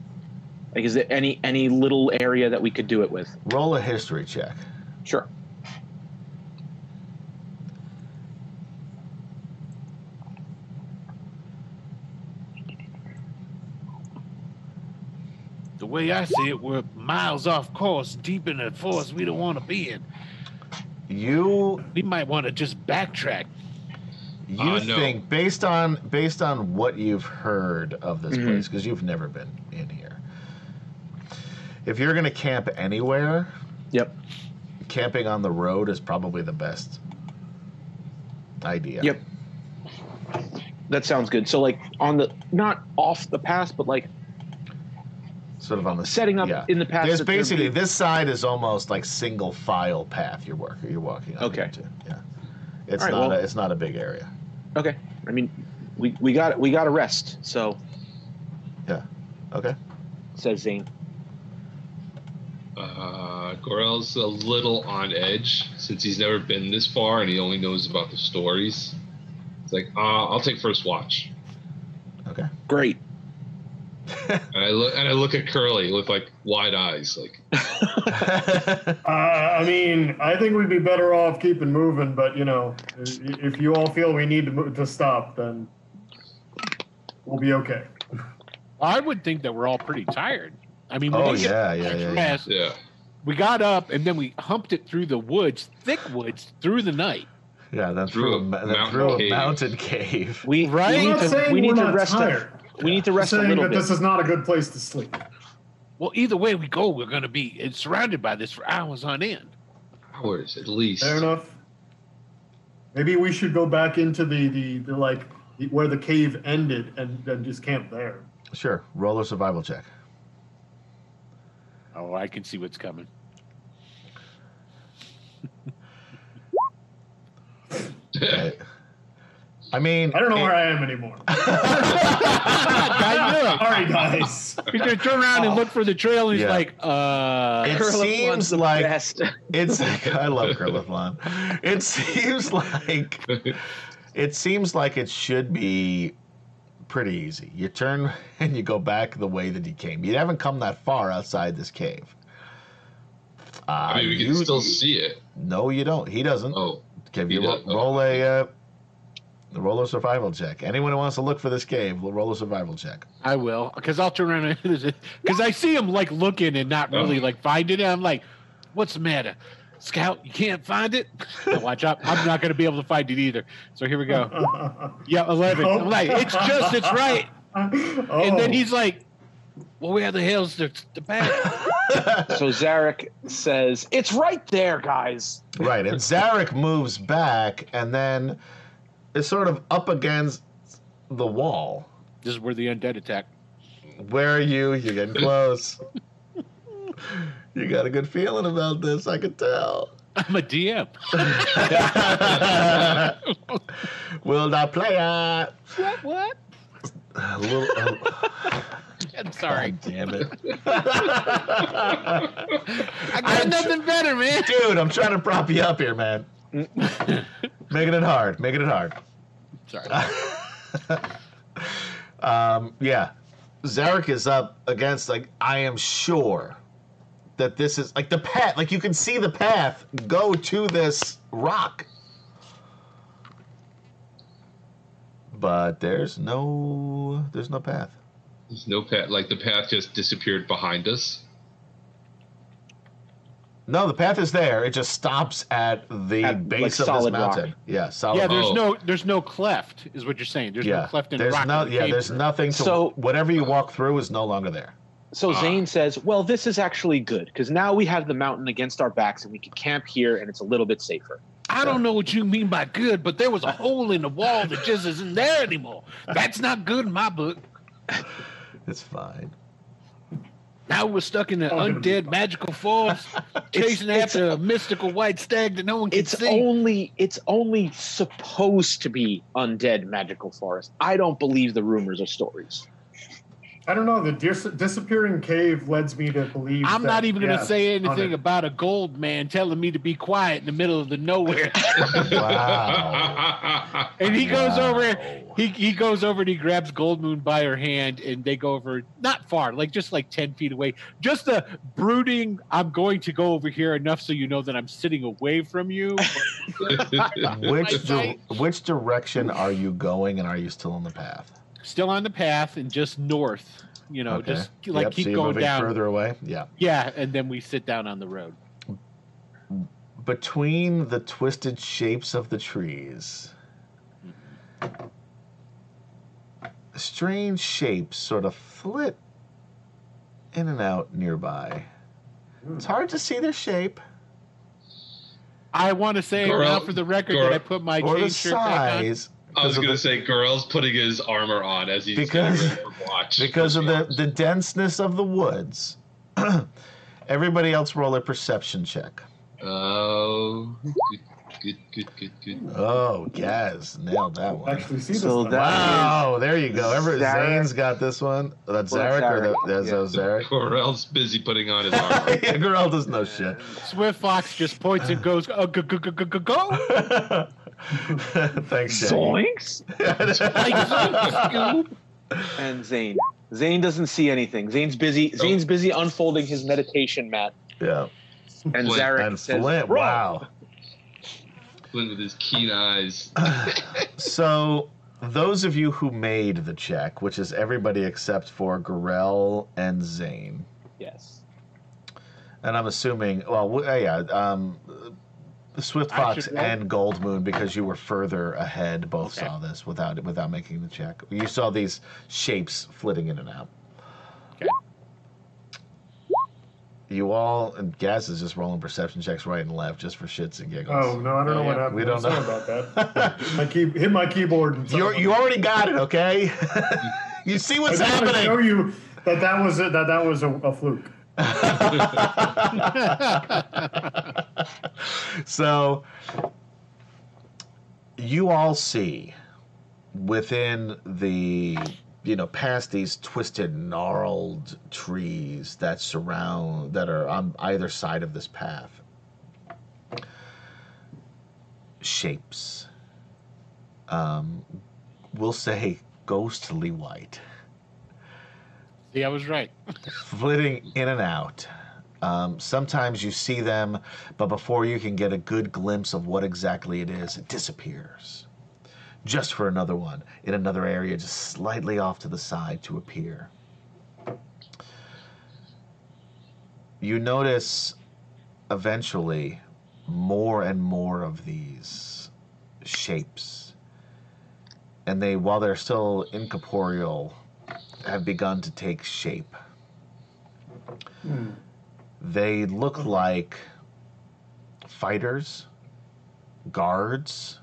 like is there any any little area that we could do it with? Roll a history check. Sure. Way I see it, we're miles off course, deep in a forest we don't want to be in. You We might want to just backtrack. you Uh, no. think based on based on what you've heard of this Mhm. place because you've never been in here. If you're going to camp anywhere, Yep. camping on the road is probably the best idea. Yep. That sounds good. So like on the not off the path, but like Sort of on the setting up yeah. in the path. There's basically this side is almost like single file path you're working you're walking on Okay. into. Yeah. It's All right, not well- a, it's not a big area. Okay. I mean, we we got we got to rest. So Yeah. Okay. says Zane. Uh, Gorell's a little on edge since he's never been this far and he only knows about the stories. It's like, uh, I'll take first watch. Okay. Great. And I look and I look at Curly with like wide eyes, like uh, I mean, I think we'd be better off keeping moving, but you know, i- if you all feel we need to move, to stop, then we'll be okay. I would think that we're all pretty tired. I mean, we Oh, didn't yeah, yeah, yeah, yeah. rest. yeah. We got up and then we humped it through the woods, thick woods, through the night. yeah, then Through through, a a, ma- then mountain through a cave. mountain cave. We Right? we need not to saying we need we're to not rest. tired. A, we need to I'm rest a saying little that bit. this is not a good place to sleep. Well, either way we go, we're going to be surrounded by this for hours on end. Hours at least. Fair enough. Maybe we should go back into the the, the like the, where the cave ended and then just camp there. Sure. Roll a survival check. Oh, I can see what's coming. Right. I mean, I don't know where I am anymore. I knew it. Sorry, guys. He's going to turn around and look for the trail and he's Yeah. like, uh, It Curl seems the like- best. It's I love Curlithlon. It seems like it seems like it should be pretty easy. You turn and you go back the way that you came. You haven't come that far outside this cave. Uh, I mean, we can you- still see it. No, you don't. He doesn't. Oh, Give you does- ro- roll a uh, roll a survival check. Anyone who wants to look for this cave will roll a survival check. I will, because I'll turn around and because I see him like looking and not really Oh. like finding it. I'm like, what's the matter, Scout? You can't find it. Now watch out! I'm not going to be able to find it either. So here we go. Yeah, eleven. I'm like, it's just, it's right. oh, And then oh. he's like, well, where the hell's the the path? So Zarek says, "It's right there, guys." right, and Zarek moves back and then is sort of up against the wall. This is where the undead attack. Where are you? You're getting close. you got a good feeling about this, I can tell. I'm a DM. Will not play it. What? What? A little, I'm sorry. God damn it. I got nothing better, man. Dude, I'm trying to prop you up here, man. Making it hard. Making it hard. Sorry. um, yeah. Zarek is up against, like, I am sure that this is, like, the path. Like, you can see the path go to this rock. But there's no, there's no path. there's no path. Like the path just disappeared behind us. No, the path is there. It just stops at the At, base like, of this mountain. rock. Yeah, solid. Yeah, there's Oh. no there's no cleft, is what you're saying. There's yeah. no cleft in there's rock. no, that we yeah, came there's nothing to So- whatever you walk through is no longer there. So Ah. Zane says, "Well, this is actually good because now we have the mountain against our backs, and we can camp here, and it's a little bit safer." I don't know what you mean by good, but there was a hole in the wall that just isn't there anymore. That's not good in my book. It's fine. Now we're stuck in an Oh, undead magical forest, chasing it's- after a mystical white stag that no one can It's see. only it's only supposed to be undead magical forest. I don't believe the rumors or stories. I don't know. The dis- disappearing cave leads me to believe. I'm that, not even going to say anything it. about a gold man telling me to be quiet in the middle of the nowhere. Wow. and he goes over he, he goes over and he grabs gold moon by her hand and they go over not far like just like 10 feet away just a brooding i'm going to go over here enough so you know that i'm sitting away from you Which di- which direction are you going, and are you still on the path? Still on the path and just north you know Okay. just like Yep, keep so going down further away. Yeah. yeah and then we sit down on the road Between the twisted shapes of the trees, strange shapes sort of flit in and out nearby. Hmm. It's hard to see their shape i want to say Girl- now for the record girl- that i put my or the chain shirt back on size. I was gonna the- say, Gorell's putting his armor on as he's Because- getting watch. because of the, the denseness of the woods. Everybody else roll a perception check. Oh, good, good, good, good, good. Oh, Gaz nailed that one. Actually, see this. So time. that- Wow, there you go. Ever Zarek. Zane's got this one. That's Well, Zarek or the, Zarek, that's yeah. Zarek. Gorell's busy putting on his armor. yeah, Gorell doesn't know shit. swift fox just points and goes oh, go go go go go go Thanks, Shaggy. Zoinks! and Zane. Zane doesn't see anything. Zane's busy. Zane's busy unfolding his meditation mat, yeah, and Flint. Zarek and says, Flint. Wow. Flint with his keen eyes. So, those of you who made the check, which is everybody except for Gorell and Zane, Yes. and I'm assuming, well, uh, yeah, um, Swift Fox should roll? and Gold Moon, because you were further ahead, both Okay. saw this without without making the check. You saw these shapes flitting in and out. Okay. You all and Gaz is just rolling perception checks right and left just for shits and giggles. Oh no, I don't know Oh, what happened. We don't Sorry know. about that. my key, hit my keyboard. And You're, you already got it, okay? you see what's happening. I just want to show you that that was a, that that was a, a fluke. so you all see within the you know past these twisted gnarled trees that surround that are on either side of this path shapes. Um we'll say ghostly white. See i was right. Flitting in and out. Um, sometimes you see them, but before you can get a good glimpse of what exactly it is, it disappears. Just for another one in another area, just slightly off to the side to appear. You notice eventually more and more of these shapes. And they, while they're still incorporeal, have begun to take shape. Hmm. They look like fighters, guards,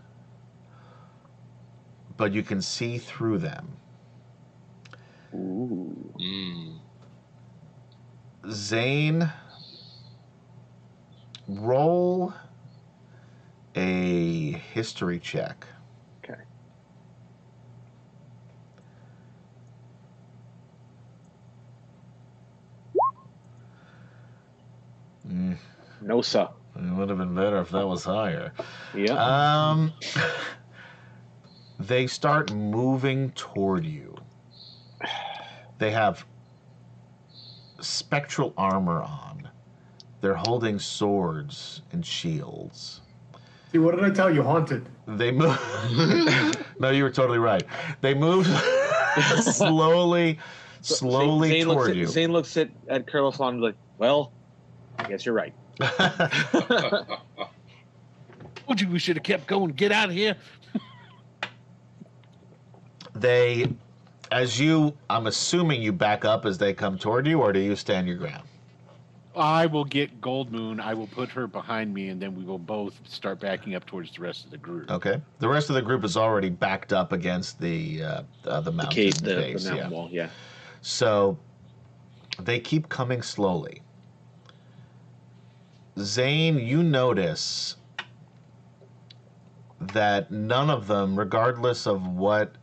but you can see through them. Ooh. Mm. Zane, roll a history check. Mm, No, sir. it would have been better if that was higher. Yeah. Um, they start moving toward you. They have spectral armor on. They're holding swords and shields. See, what did I tell you? Haunted. They move. no, you were totally right. They move slowly, slowly Zane, Zane toward looks at, you. Zane looks at, at Curlithlon like, well, I guess you're right. Told you we should have kept going. Get out of here. they, as you, I'm assuming you back up as they come toward you, or do you stand your ground? I will get Gold Moon. I will put her behind me, and then we will both start backing up towards the rest of the group. Okay. The rest of the group is already backed up against the uh, uh, the The mountain cave, the, face. the mountain yeah. wall. Yeah. So they keep coming slowly. Zane, you notice that none of them, regardless of what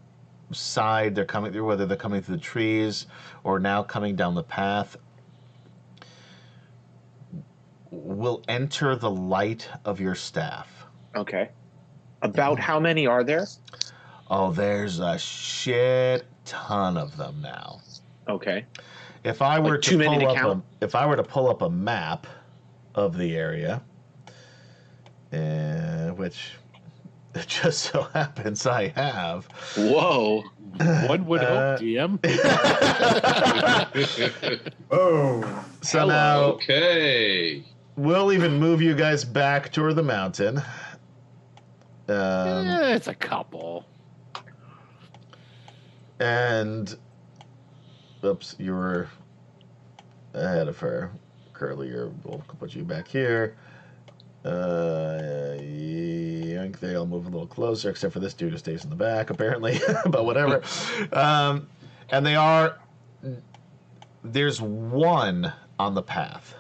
side they're coming through, whether they're coming through the trees or now coming down the path, will enter the light of your staff. Okay. About how many are there? Oh, there's a shit ton of them now. Okay. If I were Like to too many pull to up count? a, if I were to pull up a map of the area, uh, which it just so happens I have. Whoa. One would Uh, hope, DM. Oh, so Hello. now okay. we'll even move you guys back toward the mountain. Um, Eh, it's a couple. and oops, you were ahead of her. Curly, you're, we'll put you back here. Uh, yank, they all move a little closer, except for this dude who stays in the back, apparently. but whatever. Um, and they are. There's one on the path,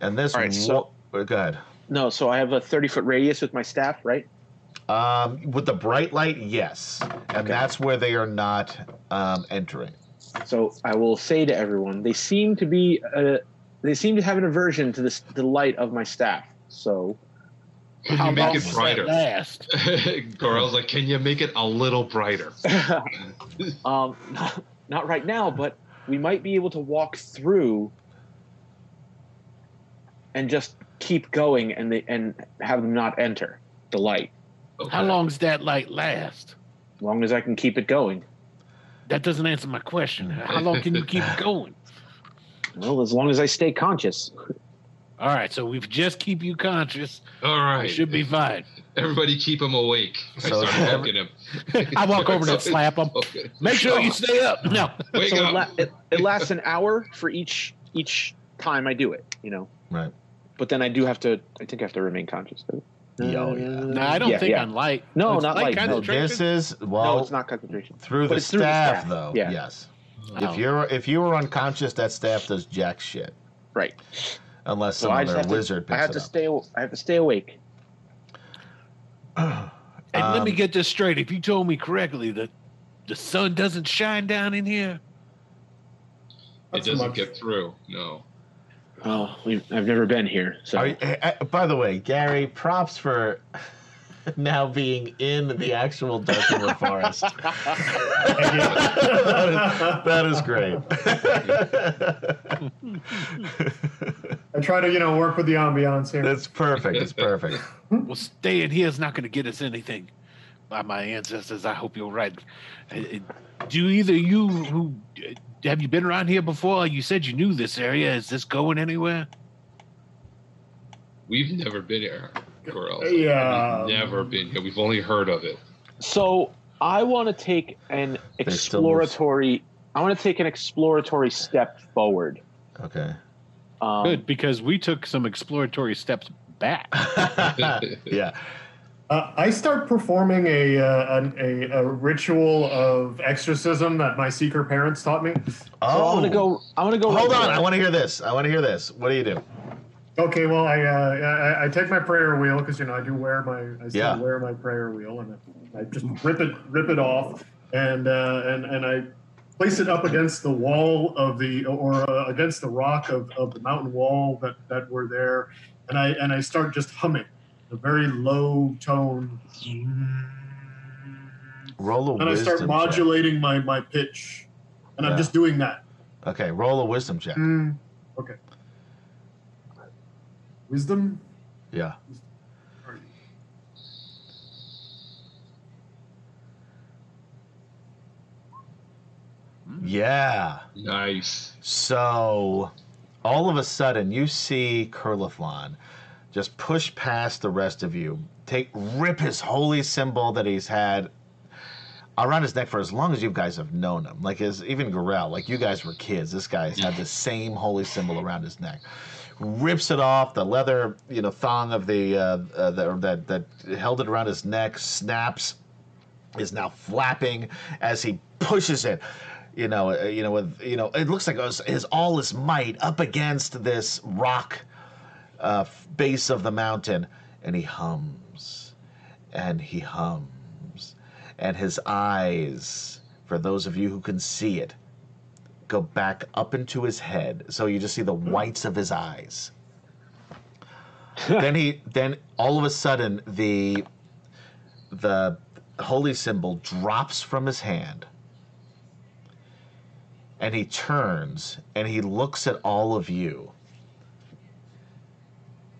and this. All right, so- one- go ahead. No, so I have a 30 foot radius with my staff, right? Um, with the bright light, yes, and Okay. that's where they are not um, entering. So I will say to everyone, they seem to be, uh, they seem to have an aversion to this, the light of my staff. So Can How you make it At brighter? last. Gorell's like, can you make it a little brighter? um, not, not right now, but we might be able to walk through and just keep going and they, and have them not enter the light Okay. How long's that light last? as long as I can keep it going. That doesn't answer my question. How long can you keep going? Well, as long as I stay conscious. All right, so we've just keep you conscious. All right, You right. should be fine. Everybody keep him awake. So I start every- poking him. I walk over and slap him. Okay. Make sure you stay up. No. Wake so it, la- it, it lasts an hour for each each time I do it. You know. Right. But then I do have to. I think I have to remain conscious. Oh, yeah. No, I don't Yeah, think yeah. on light. No, It's not light, no, No, this is well no, it's not concentration. through the it's through the staff, staff, though. yeah. Yes. Oh. If you're if you were unconscious, that staff does jack shit Right. unless So some I just other have to- wizard I have it to up. stay. I have to stay awake. And let me Um, get this straight. If you told me correctly that the sun doesn't shine down in here, It Not doesn't much. get through. No. Well, we I've never been here, so Are you- eh, eh, by the way, Gary, props for now being in the actual Darkmoor forest. that is great. I try to, you know, work with the ambiance here. it's perfect. It's perfect. well, staying here is not going to get us anything. By my ancestors, I hope you're right. Uh, Do either you who uh, have you been around here before? You said you knew this area. Is this going anywhere? We've never been here, Gorell. Yeah. We've never been here. We've only heard of it. so I want to take an There's still more- exploratory. I want to take an exploratory step forward. Okay. Um, Good, because we took some exploratory steps back. yeah. Uh, I start performing a, uh, an, a a ritual of exorcism that my seeker parents taught me. So Oh. I want to go. I want to go. Hold right on. there. I want to hear this. I want to hear this. What do you do? Okay, well, I uh, I, I take my prayer wheel because you know I do wear my I still Yeah. wear my prayer wheel and I just rip it rip it off and uh, and and I place it up against the wall of the or uh, against the rock of, of the mountain wall that that were there and I and I start just humming a very low tone Roll a wisdom. and I wisdom start check. modulating my my pitch and Yeah. I'm just doing that. Okay. Roll a wisdom check. Mm, okay. Wisdom. Yeah. Yeah. Nice. So, all of a sudden you see Curlithlon just push past the rest of you, take rip his holy symbol that he's had around his neck for as long as you guys have known him. Like his even Gorell, like you guys were kids. This guy's had the same holy symbol around his neck. Rips it off. The leather, you know, thong of the, uh, uh, the that that held it around his neck snaps. Is now flapping as he pushes it. You know, uh, you know, with you know, it looks like it was his all his might up against this rock uh, base of the mountain, and he hums, and he hums, and his eyes, for those of you who can see it, go back up into his head, so you just see the whites of his eyes. then he, then all of a sudden, the the holy symbol drops from his hand and he turns and he looks at all of you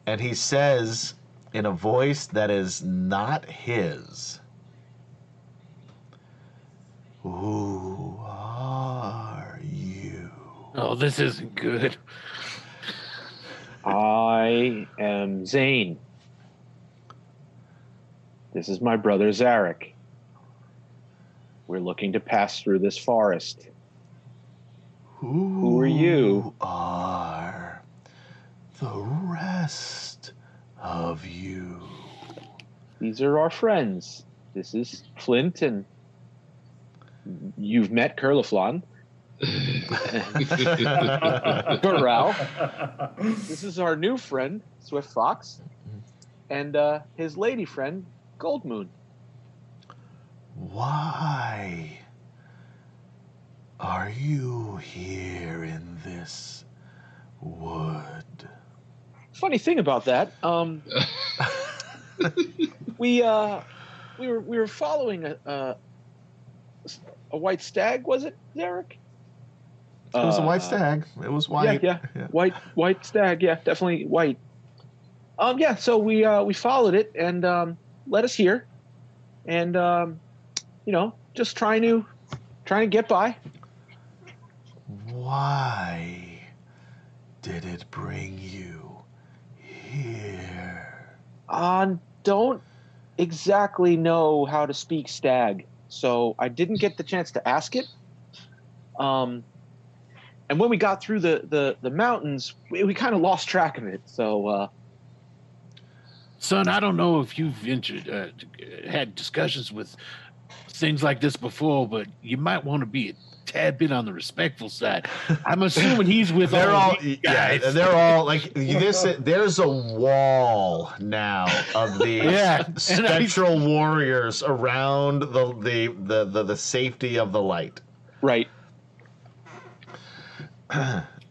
and he says in a voice that is not his who are you Oh, this isn't good. I am Zane. This is my brother Zarek. We're looking to pass through this forest. who are you? are the rest of you These are our friends. This is Flint, and you've met Curlithlon. Corral. This is our new friend, Swift Fox, and uh, his lady friend, Gold Moon. Why are you here in this wood? Funny thing about that, um, we uh, we were we were following a, a a white stag, was it, Derek? It was a white Uh, stag. It was white. Yeah, yeah, white white stag. Yeah, definitely white. Um, yeah. So we uh, we followed it and um, led us here, and um, you know, just trying to trying to get by. Why did it bring you here? Uh, don't exactly know how to speak stag, so I didn't get the chance to ask it. Um, and when we got through the the, the mountains, we, we kind of lost track of it. So uh, Son, I don't know if you've inter- uh, had discussions with things like this before, but you might want to be tad bit on the respectful side. I'm assuming he's with They're all, all, these yeah, guys. they're all like this. There's a wall now of the Yeah, and I- spectral warriors around the, the the the the safety of the light. right.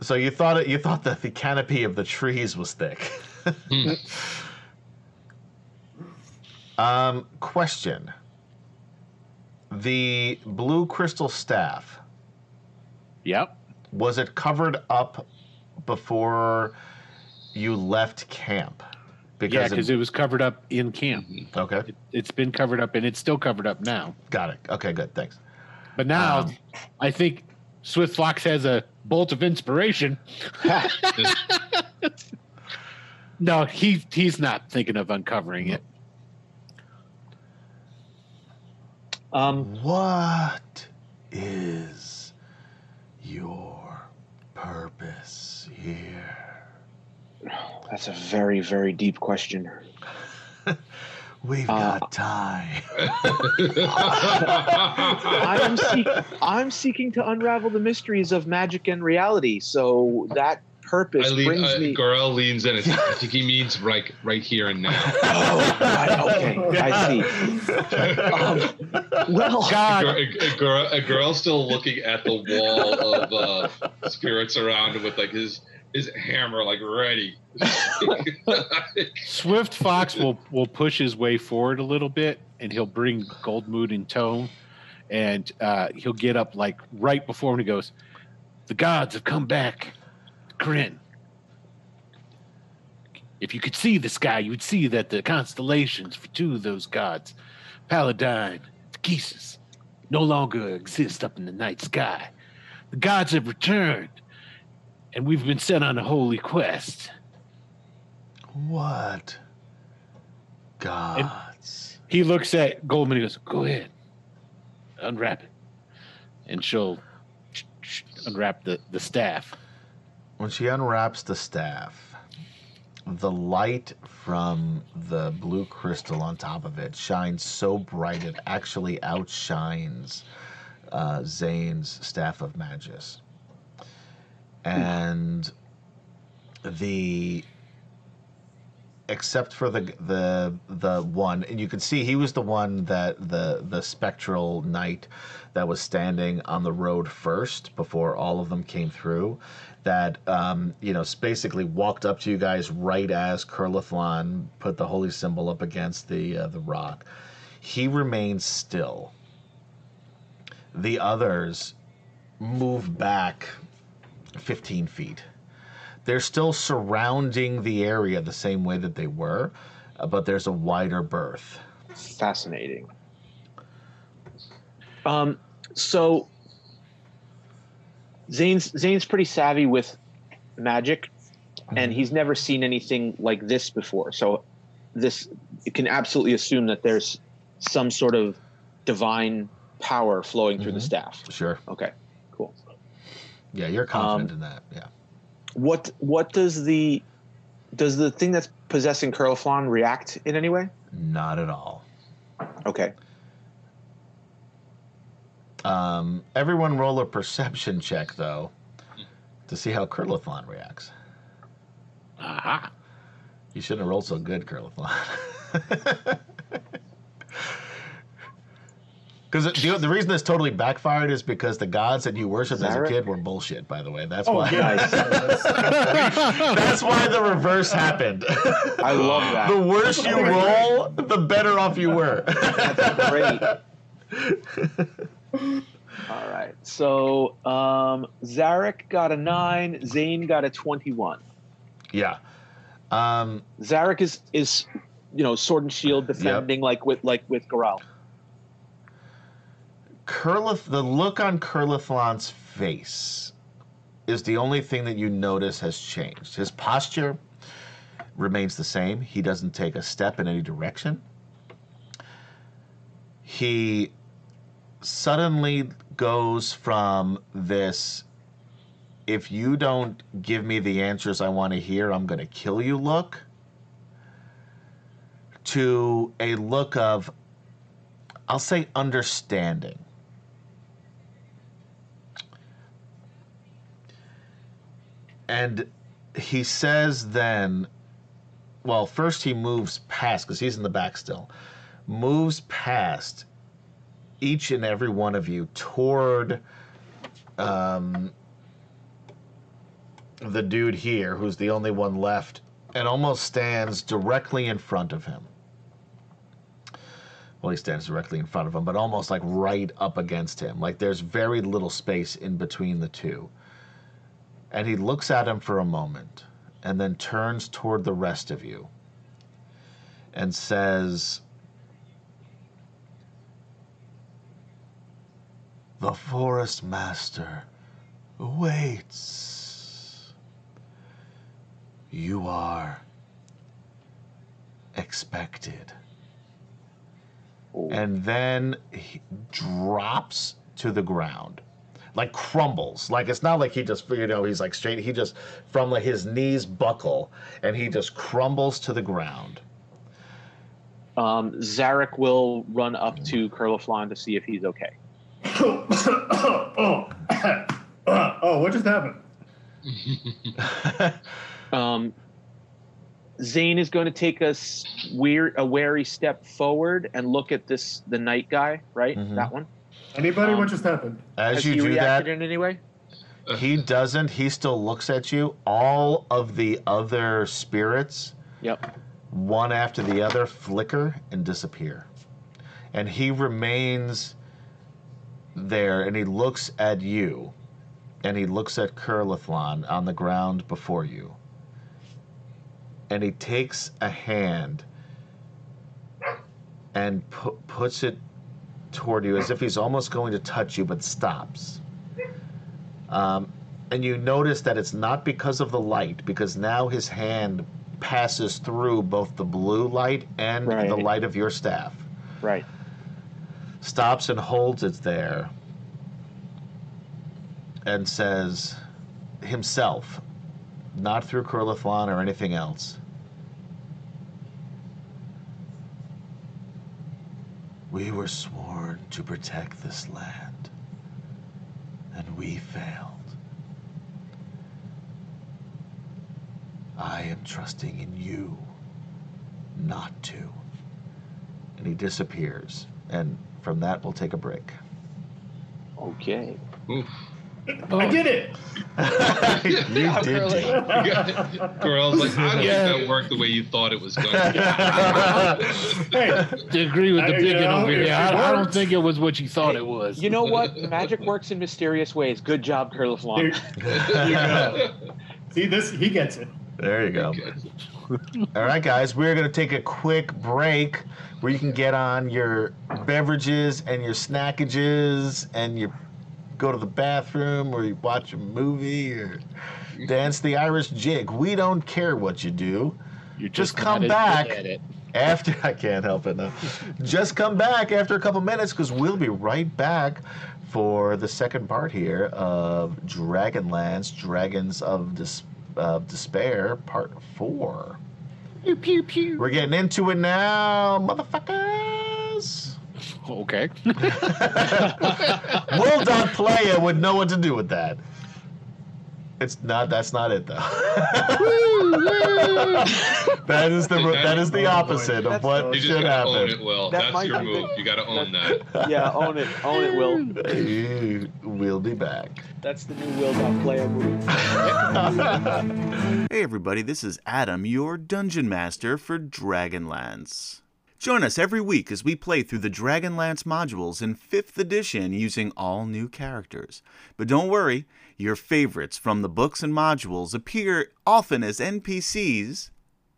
So you thought it, you thought that the canopy of the trees was thick. um, question: The blue crystal staff Yep. was it covered up before you left camp? Yeah, it- because it was covered up in camp. okay, It, it's been covered up, and it's still covered up now. got it. Okay, good. Thanks. But now, Um, I think Swift Fox has a bolt of inspiration. no, he he's not thinking of uncovering it. Um, What is your purpose here? that's a very very deep question. We've Uh, got time. I am seek- I'm seeking to unravel the mysteries of magic and reality. So that purpose I lean, brings uh, me. Gorell leans in. I think, I think he means right, right here and now. Oh, right, okay, I see. Um, well, God, A, a, girl, a girl still looking at the wall of uh, spirits around him with like his his hammer like ready. Swift Fox will will push his way forward a little bit, and he'll bring Gold Moon in tow, and uh, he'll get up like right before him. He goes, "The gods have come back, Corinne. If you could see the sky, you would see that the constellations for two of those gods, Paladine, the no longer exist up in the night sky. The gods have returned, and we've been sent on a holy quest. What? Gods. He looks at Gold Moon. He goes, "Go ahead, unwrap it," and she'll unwrap the the staff. When she unwraps the staff, the light from the blue crystal on top of it shines so bright it actually outshines uh, Zane's staff of Magius. And the except for the the the one and you can see he was the one that the the spectral knight that was standing on the road first before all of them came through that um, you know basically walked up to you guys right as Curlithlon put the holy symbol up against the uh, the rock. He remains still. The others move back 15 feet they're still surrounding the area the same way that they were, uh, but there's a wider berth. Fascinating. Um, so Zane's Zane's pretty savvy with magic, and he's never seen anything like this before. So this you can absolutely assume that there's some sort of divine power flowing through the Mhm. staff. Sure. Okay, cool. Yeah, you're confident Um, in that. Yeah. What what does the does the thing that's possessing Curlithlon react in any way? Not at all. Okay. Um, everyone roll a perception check though, to see how Curlithlon reacts. Aha! You shouldn't have rolled so good, Curlithlon. Because the, the reason this totally backfired is because the gods that you worshipped as a kid were bullshit. By the way, that's Oh, why. That's why the reverse happened. I love that. the worse you roll, the better off you were. That's great. All right. So um, Zarek got a nine. Zane got a twenty-one. yeah. Um, Zarek is is you know sword and shield defending like with like with Gorell. Kurlith, the look on Curlithlon's face is the only thing that you notice has changed. His posture remains the same. He doesn't take a step in any direction. He suddenly goes from this if you don't give me the answers I want to hear, I'm going to kill you look to a look of I'll say understanding. And he says then, well, first he moves past, because he's in the back still, moves past each and every one of you toward um, the dude here, who's the only one left, and almost stands directly in front of him. Well, he stands directly in front of him, but almost like right up against him. Like there's very little space in between the two. And he looks at him for a moment and then turns toward the rest of you and says, The forest master waits. You are expected. And then he drops to the ground like crumbles like it's not like he just you know he's like straight he just from like his knees buckle and he just crumbles to the ground Um, Zarek will run up to Curlithlon to see if he's okay. oh, oh, what just happened? Um, Zane is going to take a s- weird, a wary step forward and look at this the night guy, right? Mhm. That one. Anybody? Um, what just happened? as Has you he do reacted that in any way? he doesn't he still looks at you all of the other spirits Yep. one after the other flicker and disappear. And he remains there and he looks at you and he looks at Curlithlon on the ground before you. And he takes a hand and pu- puts it toward you as if he's almost going to touch you but stops. Um, and you notice that it's not because of the light, because now his hand passes through both the blue light and Right. the light of your staff. Right. Stops and holds it there and says himself, not through Curlithlon or anything else. We were sworn to protect this land, and we failed. I am trusting in you not to. And he disappears. And from that, we'll take a break. Okay. Oof. I oh. did it. you did. Jake. Gorell's like, I don't Yeah. think that worked the way you thought it was going to. Hey, To agree with the I- you bigot know, over here, I, I don't think it was what you thought it was. You know what? Magic works in mysterious ways. Good job, there, Kurlaflon. there you go. See this? He gets it. There you go. All right, guys, we're going to take a quick break where you can get on your beverages and your snackages and you go to the bathroom or you watch a movie or dance the Irish jig. We don't care what you do. You're just come back. good at it. After I can't help it. No. Just come back after a couple minutes because we'll be right back for the second part here of Dragonlance Dragons of Dis- of Despair Part Four. Pew pew pew. We're getting into it now, motherfuckers. Okay. Will Dot Playa would know what to do with that. It's not. That's not it though. that is the that is the opposite of what You just should gotta own happen. it, Will. That That's might your move. the- You gotta own that. yeah, own it. Own it, Will. We'll be back. That's the new Will Dot Player move. Hey everybody, this is Adam, your dungeon master for Dragonlance. Join us every week as we play through the Dragonlance modules in 5th edition using all new characters. But don't worry, your favorites from the books and modules appear often as NPCs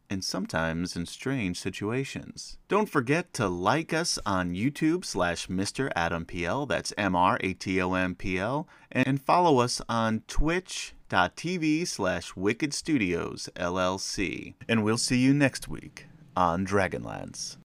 and sometimes in strange situations. Don't forget to like us on YouTube slash Mr. Adam PL, that's M-R-A-T-O-M-P-L, and follow us on twitch.tv slash Wicked Studios LLC. And we'll see you next week on Dragonlance.